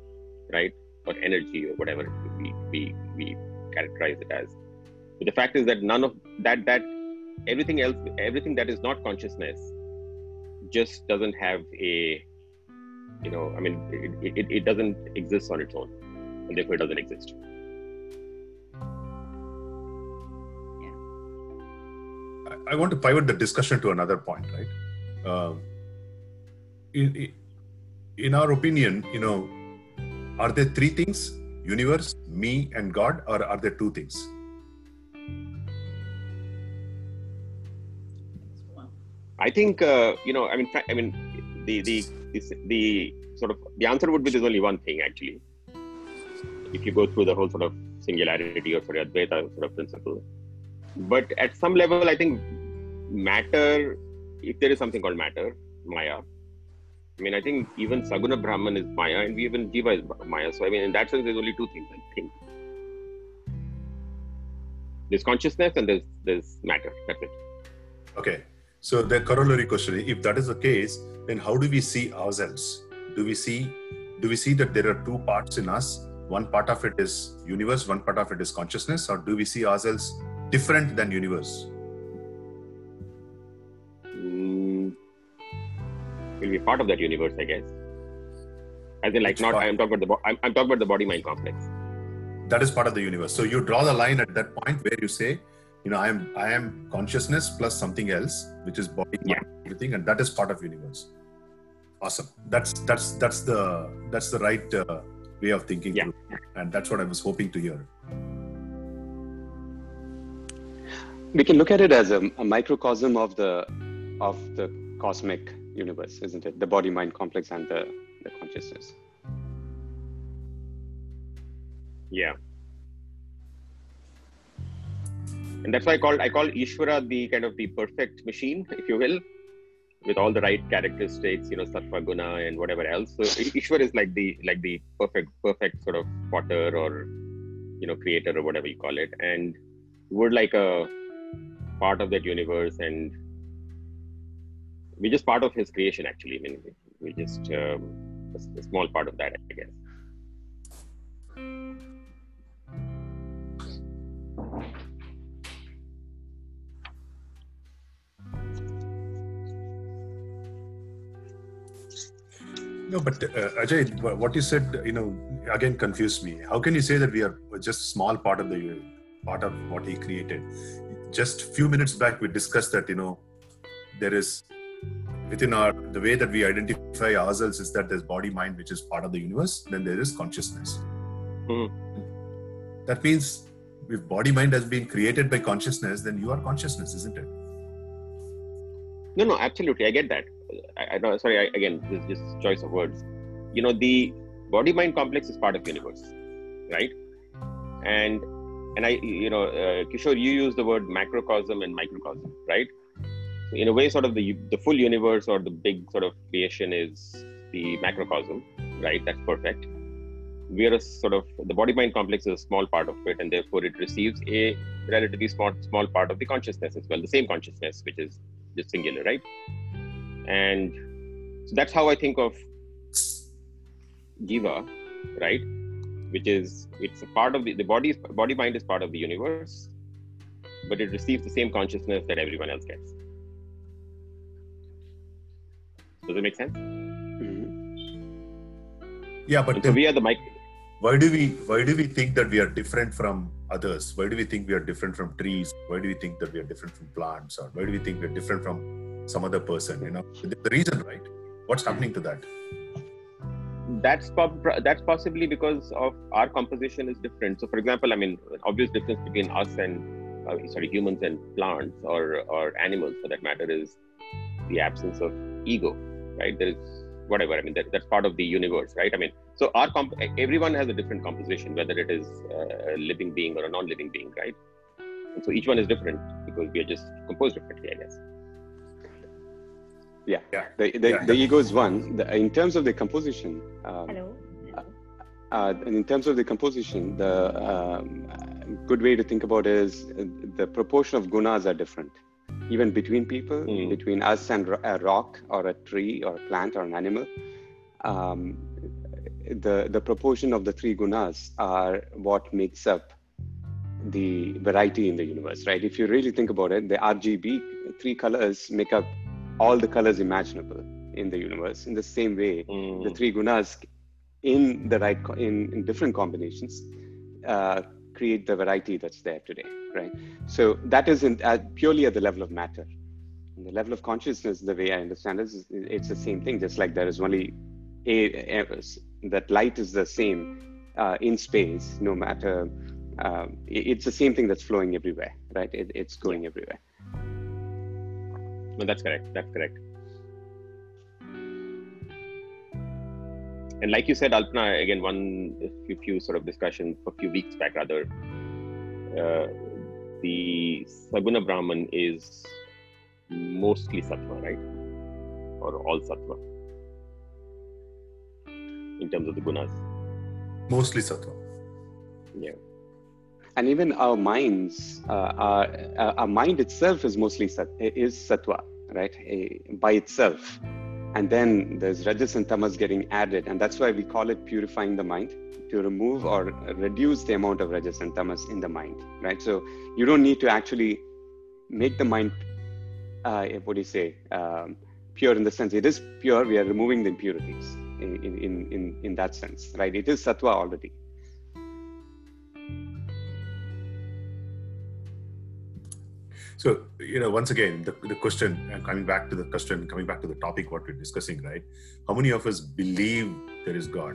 right, or energy, or whatever we we we characterize it as. But the fact is that none of that that everything else, everything that is not consciousness, just doesn't have a you know, I mean, it, it, it doesn't exist on its own, and therefore it doesn't exist. I- want to pivot the discussion to another point, right? In, in- in our opinion, you know, are there three things: universe, me, and God, or are there two things? I think uh, you know. I mean, I mean, the the the, the sort of the answer would be there's only one thing actually. If you go through the whole sort of singularity or sort of Advaita sort of principle, but at some level, I think matter, if there is something called matter, Maya. I mean, I think even Saguna Brahman is Maya, and we even Jiva is Maya. So I mean, in that sense, there's only two things. I think there's consciousness and there's there's matter. That's it. Okay. So the corollary question: If that is the case, then how do we see ourselves? Do we see do we see that there are two parts in us? One part of it is universe, one part of it is consciousness, or do we see ourselves different than universe? Mm, will be part of that universe, I guess. As in, like, not I'm talking about the I'm, I'm talking about the body mind complex. That is part of the universe. So you draw the line at that point where you say, you know, I am I am consciousness plus something else, which is body, yeah. mind, everything, and that is part of universe. Awesome. That's that's that's the that's the right uh, way of thinking, yeah. and that's what I was hoping to hear. We can look at it as a, a microcosm of the of the cosmic universe, isn't it? The body mind complex and the the consciousness. Yeah. And that's why I call I call Ishvara the kind of the perfect machine, if you will, with all the right characteristics, you know, sattva guna and whatever else. So Ishvara is like the like the perfect perfect sort of potter or you know creator or whatever you call it, and we're like a part of that universe and we're just part of his creation actually i mean we just um, a, a small part of that, I guess. No, but uh, Ajay, what you said, you know, again confused me. How can you say that we are just small part of the part of what he created? Just few minutes back, we discussed that you know there is within our the way that we identify ourselves is that there's body mind which is part of the universe then there is consciousness. Mm-hmm. that means if body mind has been created by consciousness then you are consciousness isn't it? No no absolutely. I get that. I, I know sorry I, again this is just choice of words. You know the body mind complex is part of universe right? And and i you know uh, kishore you use the word macrocosm and microcosm right in a way, sort of the the full universe or the big sort of creation is the macrocosm, right? That's perfect. We are a sort of the body mind complex is a small part of it, and therefore it receives a relatively small small part of the consciousness as well, the same consciousness, which is just singular, right? And so that's how I think of Jiva, right? Which is it's a part of the the body body mind is part of the universe, but it receives the same consciousness that everyone else gets. Does it make sense? Mm-hmm. Yeah, but so we are the mic. Why do we why do we think that we are different from others? Why do we think we are different from trees? Why do we think that we are different from plants? Or why do we think we're different from some other person? You know, the reason, right? What's happening to that? That's that's possibly because of our composition is different. So, for example, I mean, obvious difference between us and uh, sorry, humans and plants or or animals, for that matter, is the absence of ego right? There is whatever. I mean, that, that's part of the universe, right? I mean, so our comp- everyone has a different composition, whether it is a living being or a non-living being, right? And so each one is different because we are just composed differently, I guess. Yeah, yeah. The, the, yeah. the ego is one. The, in terms of the composition, um, hello. Uh, in terms of the composition, the um, good way to think about it is uh, the proportion of gunas are different even between people, mm. between us and a rock or a tree or a plant or an animal. Um, the, the proportion of the three gunas are what makes up the variety in the universe, right? If you really think about it, the RGB three colors make up all the colors imaginable in the universe. In the same way, mm. the three gunas in the right in, in different combinations uh, create the variety that's there today, right? So that is in, uh, purely at the level of matter. And the level of consciousness, the way I understand it, is it's the same thing. Just like there is only a, a that light is the same uh, in space, no matter. Um, it's the same thing that's flowing everywhere, right? It, it's going everywhere. No, that's correct. That's correct. and like you said, alpana again, one few, few sort of discussion a few weeks back, rather, uh, the Saguna Brahman is mostly sattva, right? Or all sattva in terms of the gunas. Mostly sattva. Yeah. And even our minds, uh, our, uh, our mind itself is mostly sat- is sattva, right? By itself. And then there's rajas and tamas getting added and that's why we call it purifying the mind to remove or reduce the amount of rajas and tamas in the mind right? So you don't need to actually make the mind uh, what do you say um, pure in the sense it is pure we are removing the impurities in, in, in, in that sense right? It is sattva already So, you know, once again, the, the question, and coming back to the question, coming back to the topic, what we're discussing, right? How many of us believe there is God?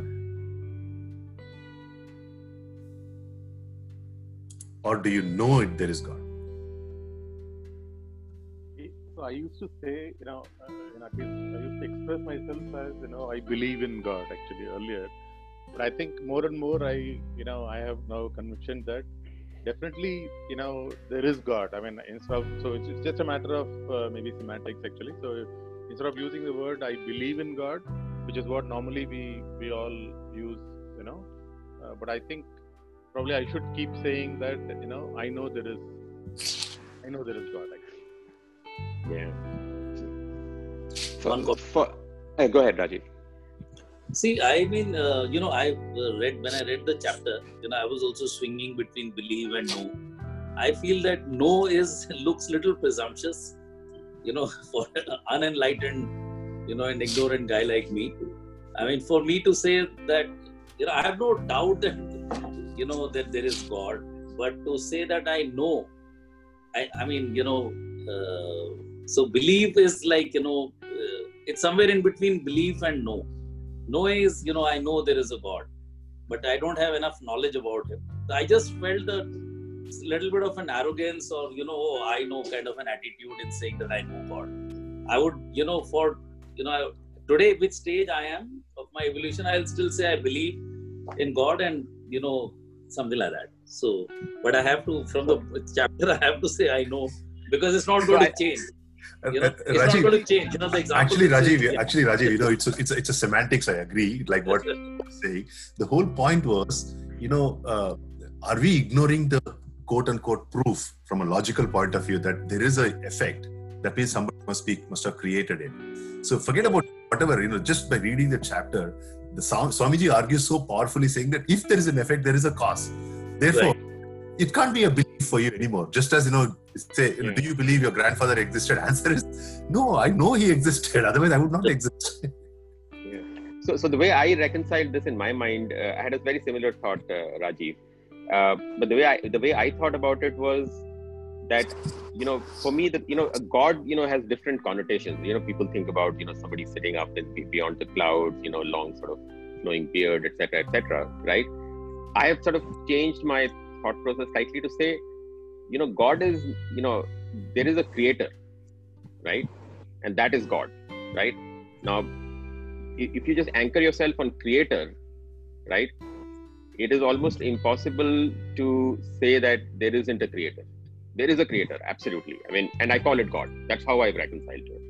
Or do you know it, there is God? So I used to say, you know, uh, I used to express myself as, you know, I believe in God actually earlier. But I think more and more I, you know, I have now conviction that definitely you know there is god. I mean instead of so it's, it's just a matter of uh, maybe semantics actually. So instead of using the word i believe in god which is what normally we we all use you know uh, but i think probably i should keep saying that you know i know there is i know there is god actually. Yeah. For, for, uh, go ahead rajiv See, I mean, uh, you know, I uh, read when I read the chapter, you know, I was also swinging between believe and know. I feel that no is looks little presumptuous, you know, for unenlightened, you know, an ignorant guy like me. I mean, for me to say that, you know, I have no doubt that, you know, that there is God, but to say that I know, I, I mean, you know, uh, so belief is like, you know, uh, it's somewhere in between belief and know Is, you know, I know there is a God, but I don't have enough knowledge about him. I just felt a little bit of an arrogance or, you know, oh, I know kind of an attitude in saying that I know God. I would, you know, for, you know, today, which stage I am of my evolution, I'll still say I believe in God and, you know, something like that. So, but I have to, from the chapter, I have to say I know because it's not going to change. You know, it's Rajiv, not going to change. You know, the example actually, Rajiv, actually, Rajiv, you know, it's a, it's a, it's a semantics. I agree. Like what you're saying. The whole point was, you know, uh, are we ignoring the quote unquote proof from a logical point of view that there is a effect? That means somebody must be must have created it. So forget about whatever. You know, just by reading the chapter, the Swamiji argues so powerfully, saying that if there is an effect, there is a cause. Therefore, right. It can't be a belief for you anymore. Just as you know, say, yeah. do you believe your grandfather existed? Answer is no. I know he existed. Otherwise, I would not exist. yeah. So, so the way I reconciled this in my mind, uh, I had a very similar thought, uh, Rajiv. Uh, but the way I the way I thought about it was that you know for me that you know a god you know has different connotations you know people think about you know somebody sitting up and beyond the clouds you know long sort of flowing beard etc etc right i have sort of changed my thought process slightly to say you know god is you know there is a creator right? And that is god right? Now if you just anchor yourself on creator right it is almost impossible to say that there isn't a creator. There is a creator absolutely. I mean and i call it god. That's how i've reconciled to it.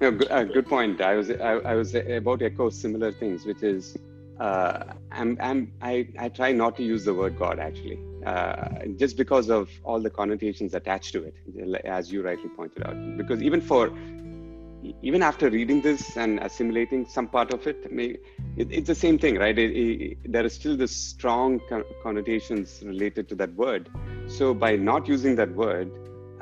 No, good, uh, good point. I was I, I was about to echo similar things which is uh, I'm, I'm, I, I try not to use the word God actually, uh, just because of all the connotations attached to it, as you rightly pointed out. Because even for, even after reading this and assimilating some part of it, it it's the same thing, right? It, it, there is still this strong connotations related to that word. So by not using that word,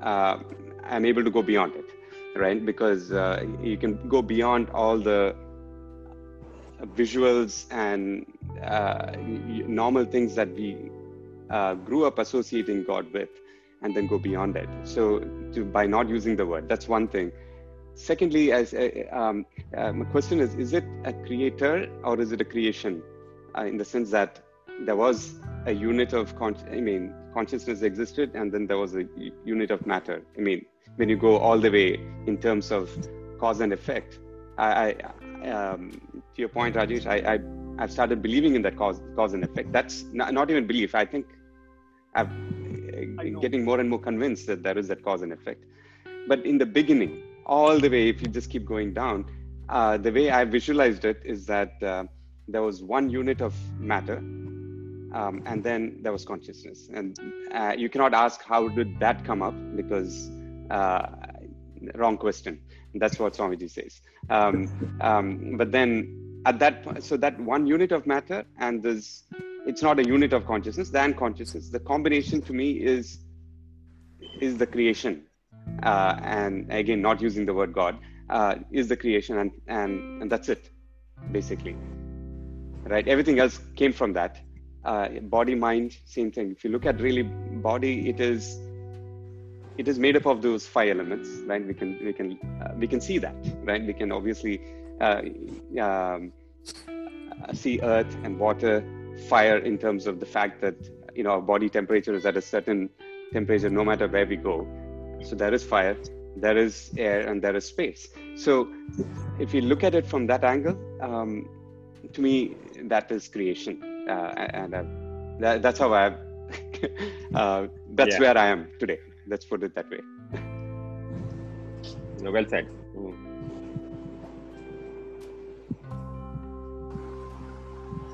uh, I'm able to go beyond it, right? Because uh, you can go beyond all the visuals and uh, normal things that we uh, grew up associating God with, and then go beyond it. So, to, by not using the word, that's one thing. Secondly, as uh, um, uh, my question is: Is it a creator or is it a creation? Uh, in the sense that there was a unit of con- I mean, consciousness existed, and then there was a unit of matter. I mean, when you go all the way in terms of cause and effect, I, I um, to your point, Rajesh, I, I I've started believing in that cause cause and effect. That's not, not even belief. I think I'm getting more and more convinced that there is that cause and effect. But in the beginning, all the way, if you just keep going down, uh, the way I visualized it is that uh, there was one unit of matter, um, and then there was consciousness. And uh, you cannot ask how did that come up because uh, wrong question. That's what Swamiji says. Um, um, but then at that, point, so that one unit of matter and this, it's not a unit of consciousness, than consciousness. The combination to me is is the creation, uh, and again, not using the word God, uh, is the creation, and and and that's it, basically. Right. Everything else came from that. Uh, body, mind, same thing. If you look at really body, it is it is made up of those five elements right? We can we can uh, we can see that right? We can obviously uh, um, see earth and water fire in terms of the fact that you know our body temperature is at a certain temperature no matter where we go. So there is fire there is air and there is space. So if you look at it from that angle um, to me that is creation. Uh, and uh, that, that's how i uh, that's yeah. where i am today let's put it that way. No, well said. Mm.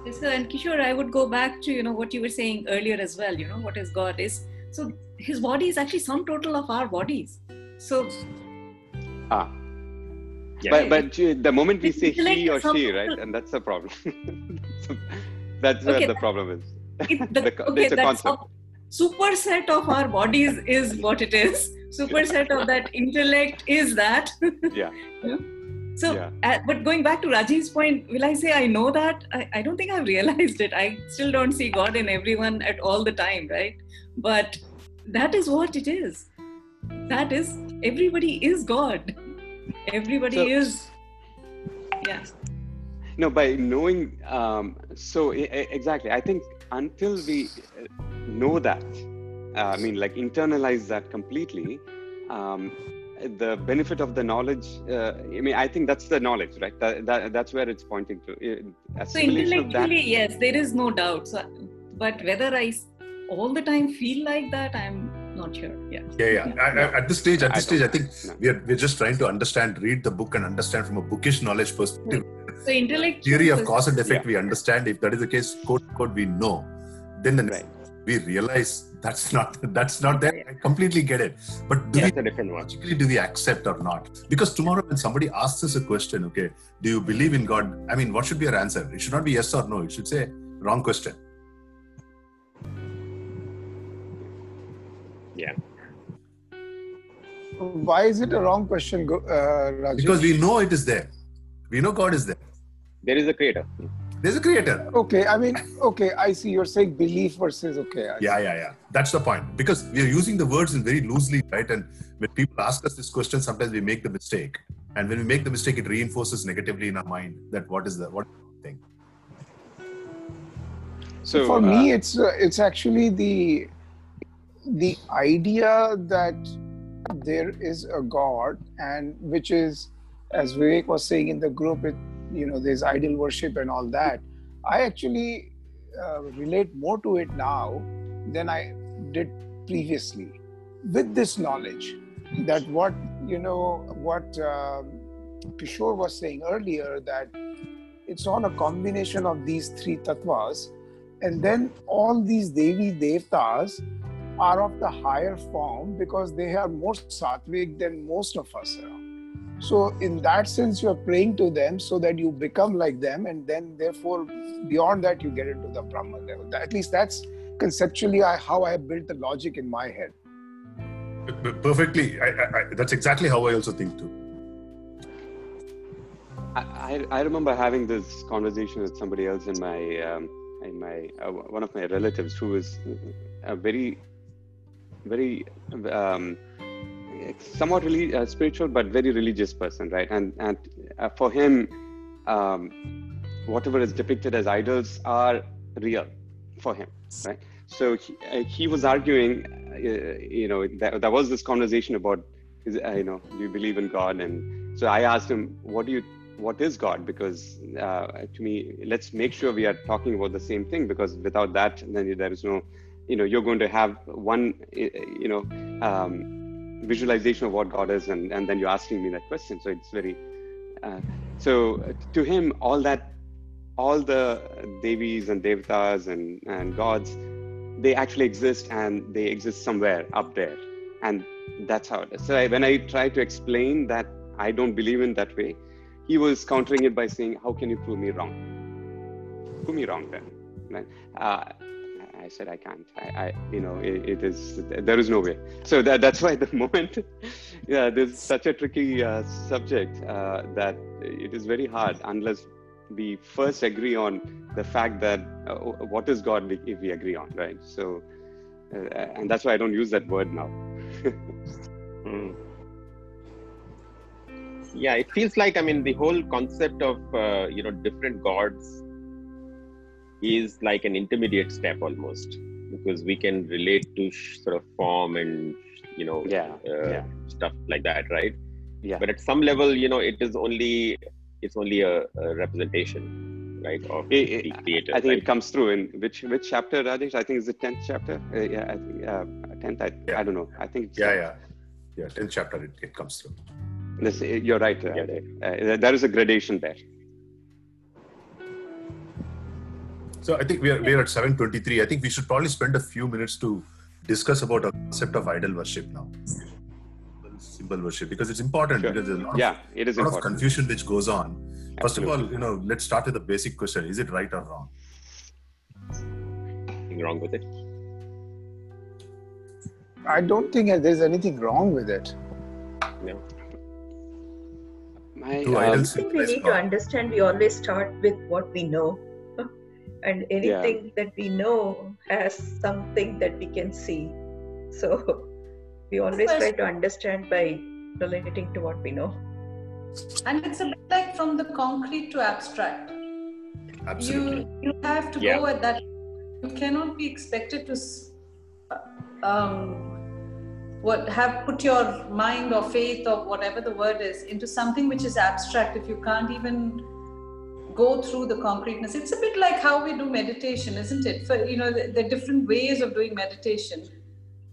yes, sir and kishore i would go back to you know what you were saying earlier as well you know what is god is. So his body is actually sum total of our bodies. So ah. Yeah. but but the moment we say he or she right and that's the problem. That's where okay, the problem is. It, the, the, okay, it's a concept superset of our bodies is what it is. Superset of that intellect is that. Yeah. So yeah. Uh, but going back to raji's point will i say i know that? I, I don't think i've realized it. I still don't see god in everyone at all the time right? But that is what it is. That is everybody is god. Everybody so, is yes no by knowing um so exactly. I think until we know that, uh, I mean, like internalize that completely, um, the benefit of the knowledge, uh, I mean, I think that's the knowledge, right? That, that that's where it's pointing to. So intellectually, yes, there is no doubt. So, but whether I all the time feel like that, I'm not sure. Yeah. Yeah, yeah. yeah. At this stage, at this I stage, I think we are we're just trying to understand, read the book, and understand from a bookish knowledge perspective. Hmm. So intellect theory of cause and effect, yeah. we understand. If that is the case, quote quote, we know. Then the right we realize that's not that's not there. I completely get it. But do yeah, we logically do we accept or not? Because tomorrow when somebody asks us a question, okay, do you believe in God? I mean, what should be our answer? It should not be yes or no. It should say wrong question. Yeah. Why is it a wrong question, uh, Because we know it is there. We know God is there. There is a creator. There's a creator. Okay, I mean, okay, I see. You're saying belief versus okay. I yeah, yeah, yeah. That's the point because we are using the words in very loosely, right? And when people ask us this question, sometimes we make the mistake, and when we make the mistake, it reinforces negatively in our mind that what is the what thing. So for uh, me, it's uh, it's actually the the idea that there is a God, and which is, as Vivek was saying in the group, it you know there's idol worship and all that i actually uh, relate more to it now than i did previously with this knowledge that what you know what um, kishore was saying earlier that it's all a combination of these three tattvas and then all these devi devtas are of the higher form because they are more sattvic than most of us around so, in that sense, you're praying to them so that you become like them, and then, therefore, beyond that, you get into the Brahman level. At least that's conceptually how I built the logic in my head. Perfectly. I, I, that's exactly how I also think too. I, I remember having this conversation with somebody else in my um, in my uh, one of my relatives who was a very very um, somewhat really uh, spiritual but very religious person right? And and uh, for him um, whatever is depicted as idols are real for him right? So he, uh, he was arguing uh, you know that, there was this conversation about is, uh, you know do you believe in god? And so i asked him what do you what is god? Because uh, to me let's make sure we are talking about the same thing because without that then there is no you know you're going to have one you know um, visualization of what God is, and, and then you're asking me that question. So it's very, uh, so to him, all that, all the devis and devatas and, and gods, they actually exist and they exist somewhere up there. And that's how it is. So I, when I try to explain that I don't believe in that way, he was countering it by saying, "How can you prove me wrong? Prove me wrong, then." Right? Uh, I said, "I can't. I, I you know, it, it is. There is no way." So that, that's why the moment, yeah, there's such a tricky uh, subject uh, that it is very hard unless we first agree on the fact that uh, what is God if we agree on, right? So, uh, and that's why I don't use that word now. mm. Yeah, it feels like I mean the whole concept of uh, you know different gods is like an intermediate step almost because we can relate to sh- sort of form and you know yeah, uh, yeah. stuff like that, right? Yeah. But at some level, you know, it is only it's only a, a representation, right, of it, the creator. I think right? it comes through in which which chapter, Rajesh? I think it's the tenth chapter. Uh, yeah, I think uh, tenth. I, Yeah. I don't know. I think it's Yeah, yeah, yeah. Tenth chapter, it, it comes through. This, you're right. Uh, uh, there is a gradation there. So I think we are we are at seven twenty three. I think we should probably spend a few minutes to discuss about a concept of idol worship now. Symbol worship because it's important Sure. because there's a lot, Yeah, of, it is lot of confusion which goes on. First of all, you know, let's start with the basic question: Is it right or wrong? Nothing wrong with it. I don't think there's anything wrong with it. No. My, Do um, I think we symbolize need to understand we always start with what we know. And anything that we know has something that we can see. So we always try to understand by relating to what we know. And it's a bit like from the concrete to abstract. Absolutely. You you have to Yeah. go at that. You cannot be expected to um, what have put your mind or faith or whatever the word is into something which is abstract if you can't even go through the concreteness. It's a bit like how we do meditation, isn't it? For you know the, the different ways of doing meditation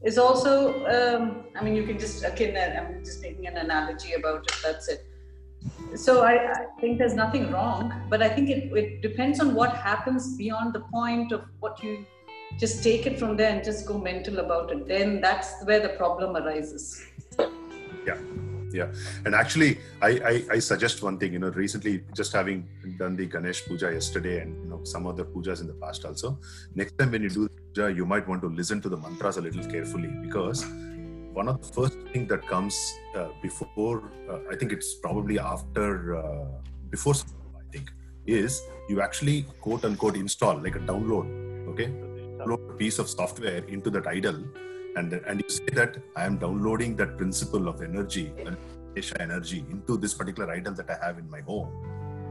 is also. Um, I mean, you can just again. I'm just making an analogy about it. That's it so I, I think there's nothing wrong but i think it, it depends on what happens beyond the point of what you just take it from there and just go mental about it then that's where the problem arises Yeah, yeah. And actually, I, I I suggest one thing. You know, recently, just having done the Ganesh puja yesterday, and you know some other pujas in the past also. Next time when you do puja, you might want to listen to the mantras a little carefully because one of the first thing that comes uh, before, uh, I think it's probably after uh, before, I think, is you actually quote unquote install like a download. Okay, a piece of software into that idol and and you say that I am downloading that principle of energy, energy, into this particular idol that I have in my home,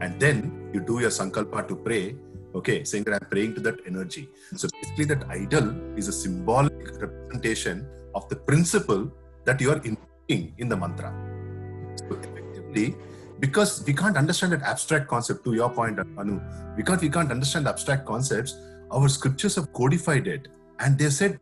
and then you do your sankalpa to pray. Okay, saying that I'm praying to that energy. So basically, that idol is a symbolic representation of the principle that you are invoking in the mantra. So effectively, because we can't understand that abstract concept. To your point, Anu, because we can't understand abstract concepts, our scriptures have codified it, and they said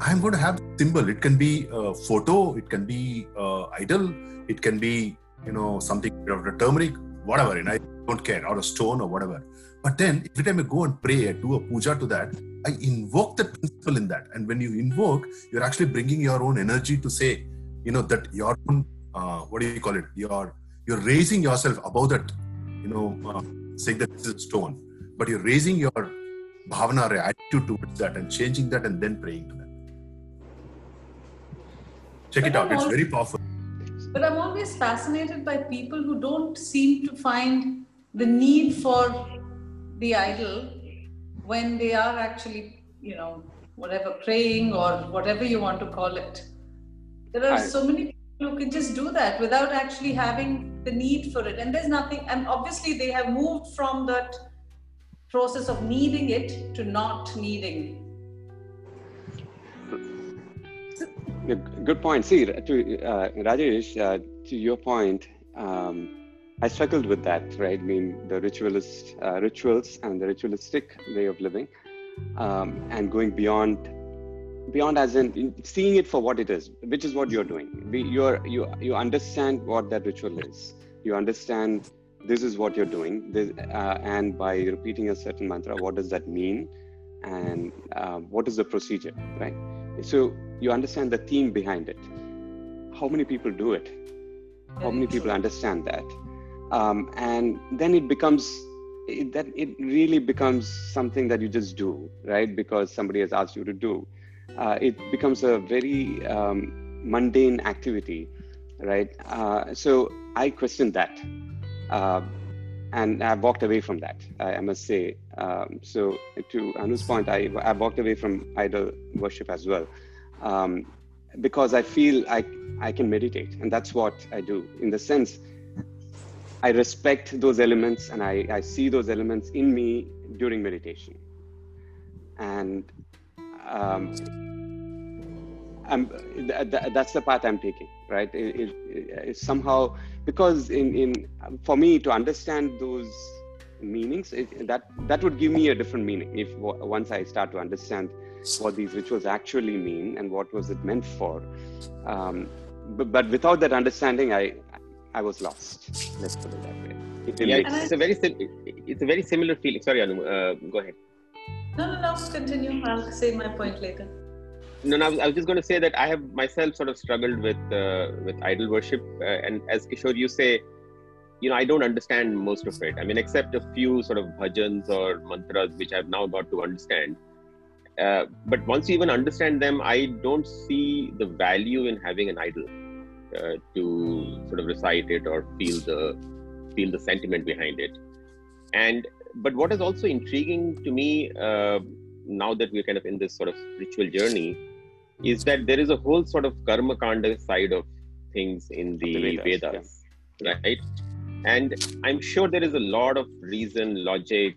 I'm going to have symbol. It can be a photo, it can be uh, idol, it can be you know something of a turmeric, whatever. And I don't care, or a stone or whatever. But then every time I go and pray, I do a puja to that. I invoke the principle in that. And when you invoke, you're actually bringing your own energy to say, you know, that your own uh, what do you call it? You're you're raising yourself above that. You know, uh, saying that this is a stone, but you're raising your bhavana attitude towards that and changing that and then praying to that. Check it But out. I'm It's also- very powerful. but i'm always fascinated by people who don't seem to find the need for the idol when they are actually you know whatever praying or whatever you want to call it there are I- so many people who can just do that without actually having the need for it and there's nothing and obviously they have moved from that process of needing it to not needing Good point. See, to uh, Rajesh, uh, to your point, um, I struggled with that, right? I mean, the ritualist uh, rituals and the ritualistic way of living, um, and going beyond, beyond as in, in seeing it for what it is, which is what you're doing. You're you you understand what that ritual is. You understand this is what you're doing, this, uh, and by repeating a certain mantra, what does that mean, and uh, what is the procedure, right? So you understand the theme behind it how many people do it? How many people understand that? Um, and then it becomes it, that it really becomes something that you just do, right? Because somebody has asked you to do. Uh, it becomes a very um, mundane activity, right? Uh, so I question that. Uh, and I've walked away from that, I, must say. Um, so to Anu's point, I, I've walked away from idol worship as well. Um, because I feel I, I can meditate, and that's what I do. In the sense, I respect those elements and I, I see those elements in me during meditation. And um, th- th- that's the path I'm taking, right? It, it, it, somehow, because in, in for me to understand those meanings, that that would give me a different meaning if once I start to understand what these rituals actually mean and what was it meant for. Um, but, but without that understanding, I I was lost. Let's put it that way. It yeah, it's, it's, a very sim- it's a very similar feeling. Sorry, Anu, uh, go ahead. No, no, no. Continue. I'll say my point later. No, no. I was, I was just going to say that I have myself sort of struggled with uh, with idol worship, uh, and as Kishore, you say, you know, I don't understand most of it. I mean, except a few sort of bhajans or mantras, which I've now got to understand. Uh, but once you even understand them, I don't see the value in having an idol uh, to sort of recite it or feel the feel the sentiment behind it. And but what is also intriguing to me uh, now that we're kind of in this sort of spiritual journey is that there is a whole sort of karma kanda side of things in the, the Vedas, Vedas yeah. right? And I'm sure there is a lot of reason, logic,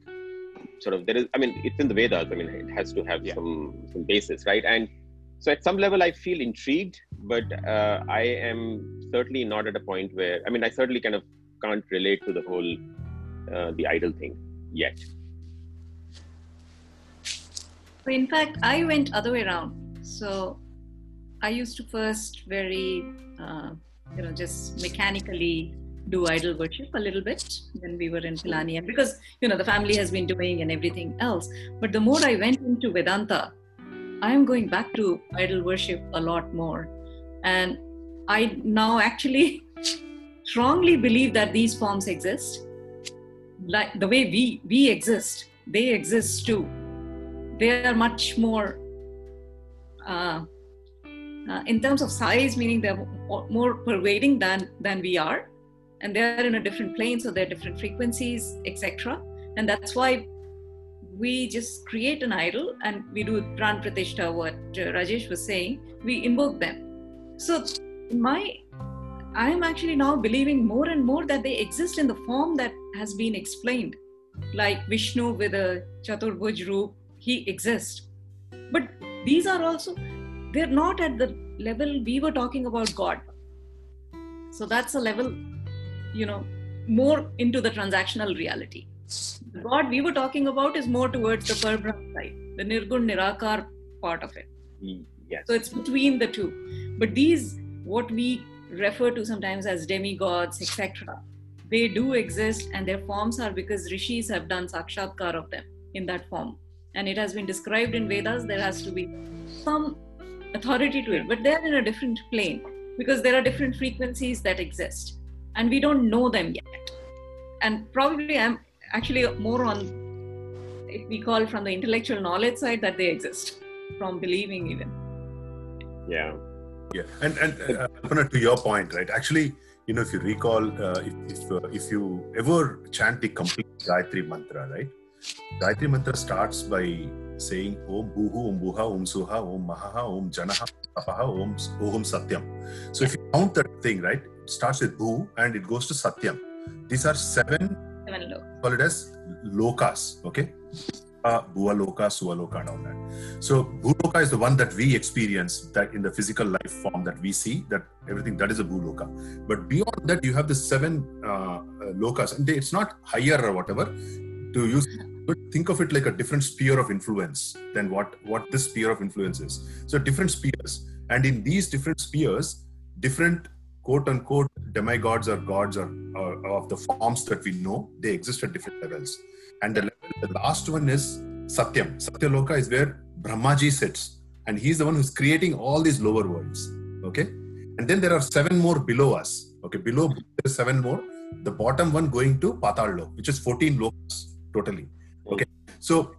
sort of there is. I mean, it's in the Vedas. I mean, it has to have yeah. some some basis, right? And so at some level, I feel intrigued, but uh, I am certainly not at a point where I mean, I certainly kind of can't relate to the whole uh, the idol thing yet. in fact, I went other way around. So I used to first very, uh, you know, just mechanically do idol worship a little bit when we were in Pilani, and because you know the family has been doing and everything else. But the more I went into Vedanta, I am going back to idol worship a lot more, and I now actually strongly believe that these forms exist. Like the way we we exist they exist too. They are much more uh, uh, in terms of size meaning they're more pervading than than we are and they're in a different plane so they're different frequencies etc and that's why we just create an idol and we do pran pratishta what uh, rajesh was saying we invoke them so my I am actually now believing more and more that they exist in the form that has been explained. Like Vishnu with a Chaturbhuj Roop, he exists. But these are also, they're not at the level we were talking about God. So that's a level, you know, more into the transactional reality. God we were talking about is more towards the Parbrahm side, the Nirgun Nirakar part of it. Mm, yes. So it's between the two. But these, what we refer to sometimes as demigods, etc. They do exist, and their forms are because rishis have done sakshatkar of them in that form. And it has been described in Vedas, there has to be some authority to it, but they're in a different plane because there are different frequencies that exist, and we don't know them yet. And probably I'm actually more on if we call from the intellectual knowledge side that they exist, from believing even. Yeah. Yeah, and and uh, to your point, right? Actually, you know, if you recall, uh, if if, uh, if you ever chant the complete Gayatri mantra, right? Gayatri mantra starts by saying Om Bhuhu, Om Buha, Om Suha, Om Mahaha, Om Janaha, Apaha, Om Om Satyam. So if you count that thing, right, it starts with Bhu and it goes to Satyam. These are seven, seven call it as lokas, okay? Bhualoka, Sualoka, and all that. So Bhuloka is the one that we experience that in the physical life form that we see, that everything that is a Bhuloka. But beyond that, you have the seven uh, uh, lokas, and it's not higher or whatever. To use, think of it like a different sphere of influence than what what this sphere of influence is. So different spheres, and in these different spheres, different quote unquote demigods or gods or, or, of the forms that we know they exist at different levels and the, the last one is Satyam. Satyaloka is where Brahmaji sits, and he's the one who's creating all these lower worlds. Okay, and then there are seven more below us. Okay, below there is seven more. The bottom one going to Patal Lok, which is 14 lokas totally. Okay, so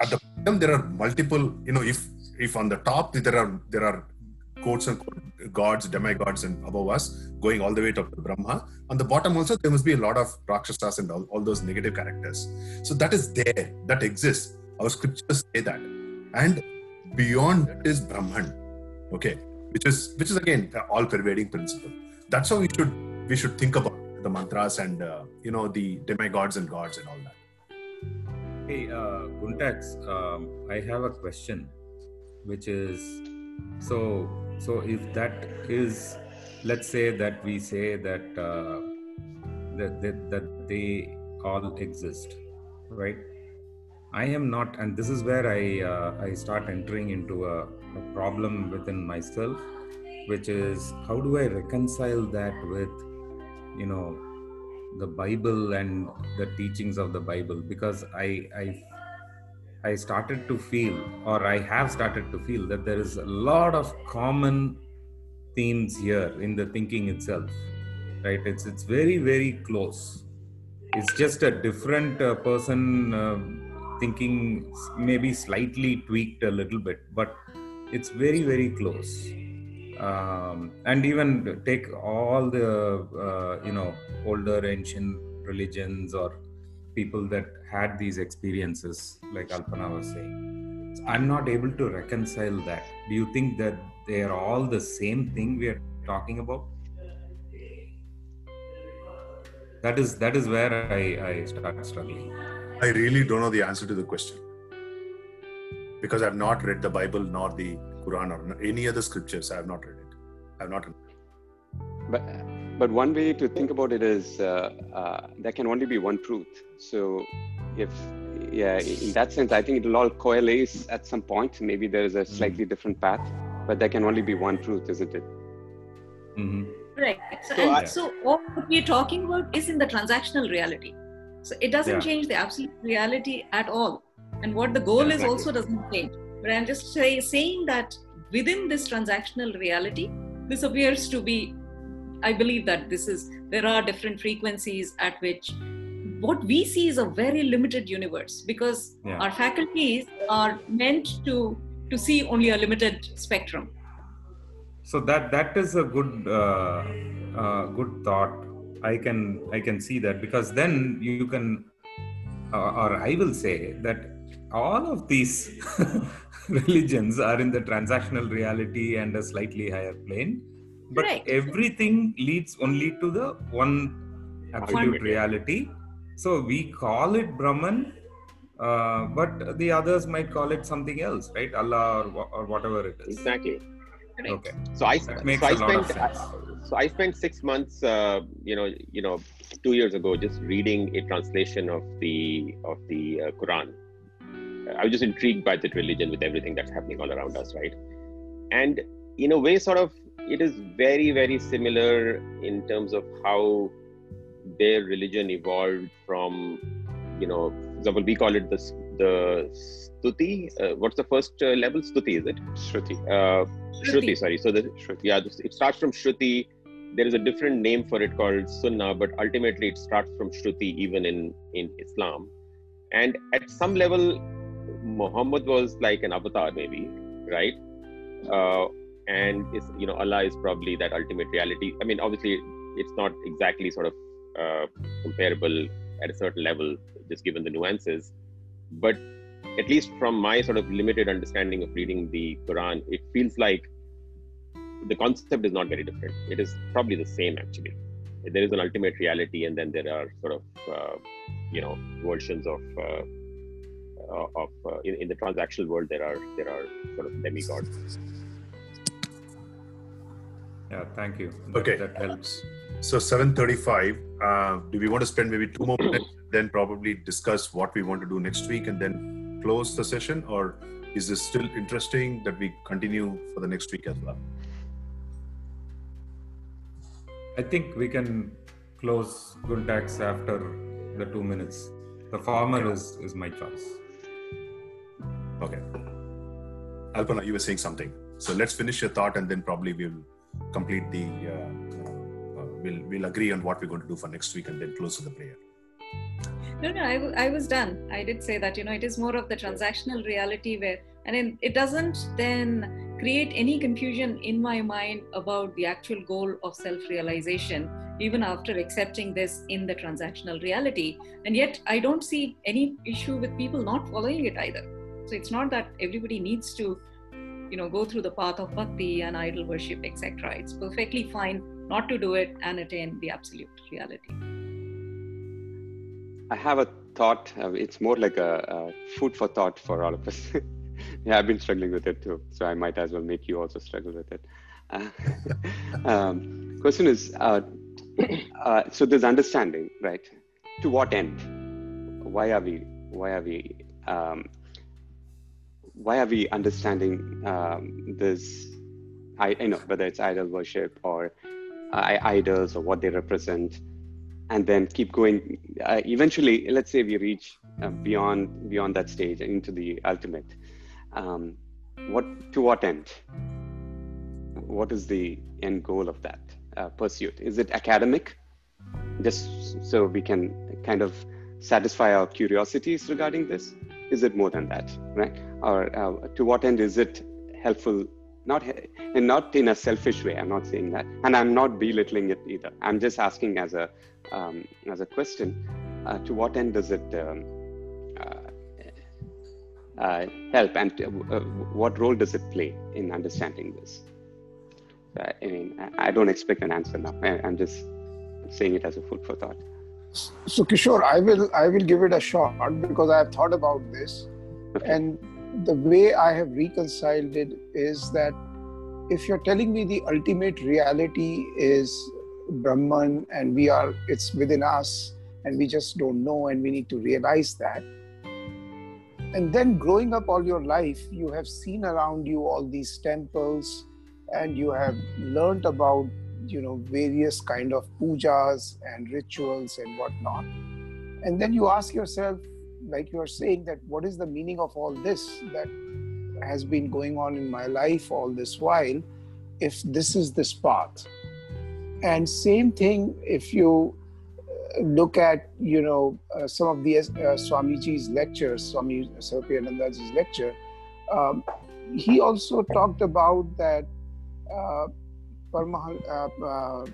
at the bottom there are multiple. You know, if if on the top there are there are quotes and gods, demigods, and above us, going all the way to Brahma. On the bottom also, there must be a lot of rakshasas and all, all those negative characters. So that is there, that exists. Our scriptures say that, and beyond that is Brahman. Okay, which is which is again all-pervading principle. That's how we should we should think about the mantras and uh, you know the demigods and gods and all that. Hey, uh, um, I have a question, which is so so if that is let's say that we say that uh, that, that, that they all exist right? I am not and this is where i uh, i start entering into a, a problem within myself which is how do i reconcile that with you know the bible and the teachings of the bible? Because i i I started to feel, or I have started to feel, that there is a lot of common themes here in the thinking itself. Right? It's it's very very close. It's just a different uh, person uh, thinking, maybe slightly tweaked a little bit, but it's very very close. Um, and even take all the uh, you know older ancient religions or people that had these experiences, like Alpana was saying. So I'm not able to reconcile that. Do you think that they are all the same thing we are talking about? That is that is where I, I start struggling. I really don't know the answer to the question because I've not read the Bible nor the Quran or any other scriptures. I have not read it. I have not. But but one way to think about it is uh, uh, there can only be one truth. So if yeah, in that sense, I think it'll all coalesce at some point. Maybe there is a slightly mm-hmm. different path, but there can only be one truth, isn't it? Mm-hmm. Right. So, so, I, so what we're talking about is in the transactional reality. So it doesn't yeah. change the absolute reality at all. And what the goal yeah, exactly. is also doesn't change. But I'm just say, saying that within this transactional reality, this appears to be I believe that this is there are different frequencies at which what we see is a very limited universe because yeah. our faculties are meant to to see only a limited spectrum. So that that is a good uh, uh, good thought. I can I can see that because then you can uh, or I will say that all of these religions are in the transactional reality and a slightly higher plane but Correct. everything leads only to the one absolute reality so we call it brahman uh, but the others might call it something else right? Allah or, or whatever it is. Exactly. Okay. So i, so I spent so i spent six months uh, you know you know two years ago just reading a translation of the of the uh, quran. I was just intrigued by that religion with everything that's happening all around us right? And in a way sort of it is very very similar in terms of how their religion evolved from you know for example we call it the the stuti uh, what's the first uh, level? Stuti is it? Shruti. Uh, shruti. Sorry. So the shruti yeah it starts from shruti. There is a different name for it called sunnah but ultimately it starts from shruti even in in islam. And at some level muhammad was like an avatar maybe right? Uh, and is you know allah is probably that ultimate reality. I mean obviously it's not exactly sort of uh, comparable at a certain level just given the nuances. But at least from my sort of limited understanding of reading the quran it feels like the concept is not very different. It is probably the same actually. There is an ultimate reality and then there are sort of uh, you know versions of uh, uh of uh, in, in the transactional world there are there are sort of demigods. Yeah, thank you. That, okay, that helps. So 7:35. Uh, do we want to spend maybe two more minutes, then probably discuss what we want to do next week, and then close the session, or is this still interesting that we continue for the next week as well? I think we can close Guntax after the two minutes. The former okay. is is my choice. Okay. Alpana, you were saying something. So let's finish your thought, and then probably we'll complete the. Uh, we'll we'll agree on what we're going to do for next week and then close with the prayer. No, no, I, w- I was done. I did say that, you know, it is more of the transactional reality where, and it, it doesn't then create any confusion in my mind about the actual goal of self realization, even after accepting this in the transactional reality. And yet, I don't see any issue with people not following it either. So it's not that everybody needs to, you know, go through the path of bhakti and idol worship, etc. It's perfectly fine not to do it and attain the absolute reality. I have a thought. Uh, it's more like a, a food for thought for all of us. yeah, I've been struggling with it too, so I might as well make you also struggle with it. Uh, um, question is, uh, uh, so there's understanding, right? To what end? Why are we? Why are we? Um, why are we understanding um, this? I, I know whether it's idol worship or idols or what they represent and then keep going. Uh, eventually let's say we reach uh, beyond beyond that stage into the ultimate um, what to what end? What is the end goal of that uh, pursuit? Is it academic? Just so we can kind of satisfy our curiosities regarding this? Is it more than that right? Or uh, to what end is it helpful not and not in a selfish way i'm not saying that. And i'm not belittling it either. I'm just asking as a um, as a question uh, to what end does it um, uh, uh, help? And uh, what role does it play in understanding this? I mean i don't expect an answer now. I'm just saying it as a food for thought. So kishore i will i will give it a shot because i have thought about this. Okay. and the way I have reconciled it is that if you're telling me the ultimate reality is Brahman and we are, it's within us and we just don't know and we need to realize that. And then growing up all your life, you have seen around you all these temples and you have learned about, you know, various kind of pujas and rituals and whatnot. And then you ask yourself, like you are saying that what is the meaning of all this that has been going on in my life all this while if this is this path? And same thing if you uh, look at you know uh, some of the uh, swamiji's lectures swami Sarvapriyanandaji's lecture um, he also talked about that uh, uh, uh,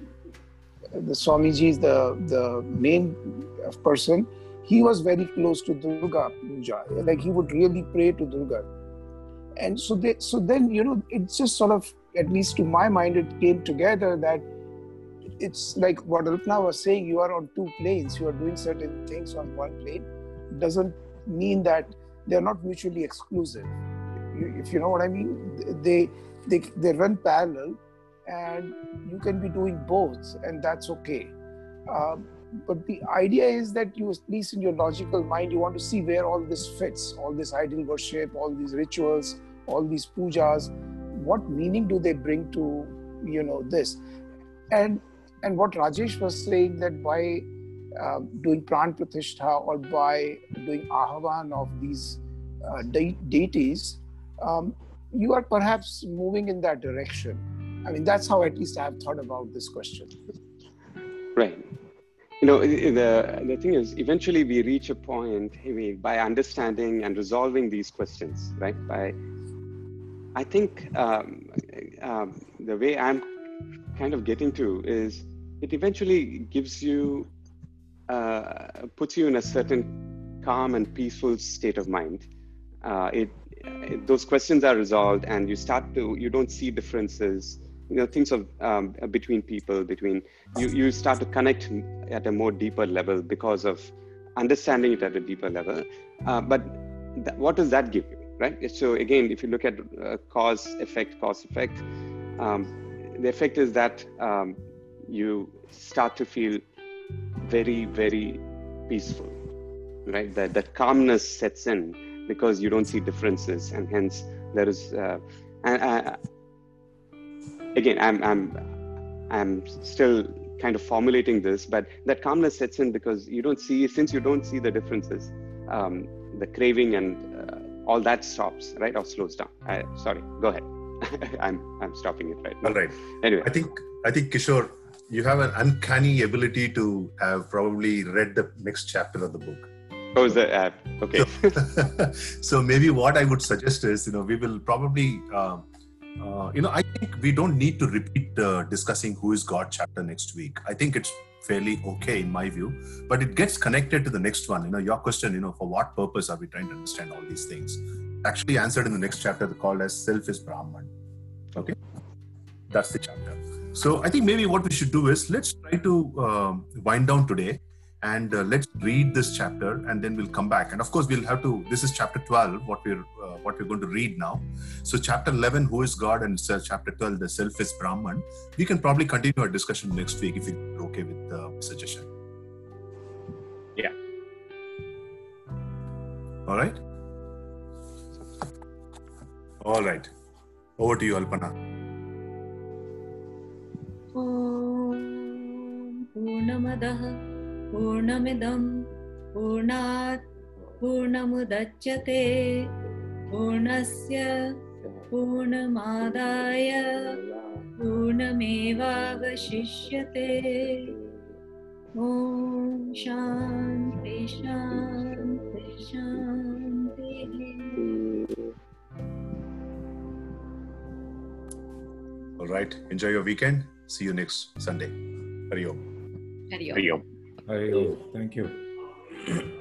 the swamiji is the the main person he was very close to Durga Puja. Like he would really pray to Durga. And so they, so then, you know, it just sort of, at least to my mind, it came together that it's like what Rupna was saying, you are on two planes, you are doing certain things on one plane. Doesn't mean that they're not mutually exclusive. If you know what I mean, they, they, they run parallel and you can be doing both and that's okay. Um, but the idea is that you at least in your logical mind you want to see where all this fits all this idol worship all these rituals all these pujas. What meaning do they bring to you know this? And and what rajesh was saying that by uh, doing pran pratishtha or by doing ahvan of these uh, de- deities um, you are perhaps moving in that direction. I mean that's how at least i have thought about this question. Right you know the the thing is eventually we reach a point by understanding and resolving these questions right? By i think um, um, the way i'm kind of getting to is it eventually gives you uh, puts you in a certain calm and peaceful state of mind. Uh, it, it, those questions are resolved and you start to you don't see differences you know things of um, between people between you you start to connect at a more deeper level because of understanding it at a deeper level. Uh, but th- what does that give you right? So again if you look at uh, cause effect cause effect um, the effect is that um, you start to feel very very peaceful right? That that calmness sets in because you don't see differences and hence there is uh, and, again i'm i'm i'm still kind of formulating this but that calmness sets in because you don't see since you don't see the differences um, the craving and uh, all that stops right or slows down I, sorry go ahead I'm I'm stopping it right now. All right. Anyway, I think I think Kishore, you have an uncanny ability to have probably read the next chapter of the book. Oh, is that app? Okay. So, so, maybe what I would suggest is, you know, we will probably, uh, uh, you know, I think we don't need to repeat uh, discussing who is God chapter next week. I think it's fairly okay in my view, but it gets connected to the next one. You know, your question, you know, for what purpose are we trying to understand all these things? Actually answered in the next chapter called as self is Brahman. Okay, that's the chapter. So I think maybe what we should do is let's try to um, wind down today and uh, let's read this chapter and then we'll come back and of course we'll have to this is chapter 12 what we're uh, what we're going to read now so chapter 11 who is god and uh, chapter 12 the self is brahman we can probably continue our discussion next week if you're okay with the suggestion yeah all right all right over to you alpana पूर्णमदः पूर्णमिदं पूर्णात् पूर्णमुदच्यते पूर्णस्य पूर्णमादाय पूर्णमेवावशिष्यते ॐ शान्ति शान्ति शान्तिः All right. Enjoy your weekend. See you next Sunday. Hari Om. Hari Om. Hari Om. Hari. Thank you.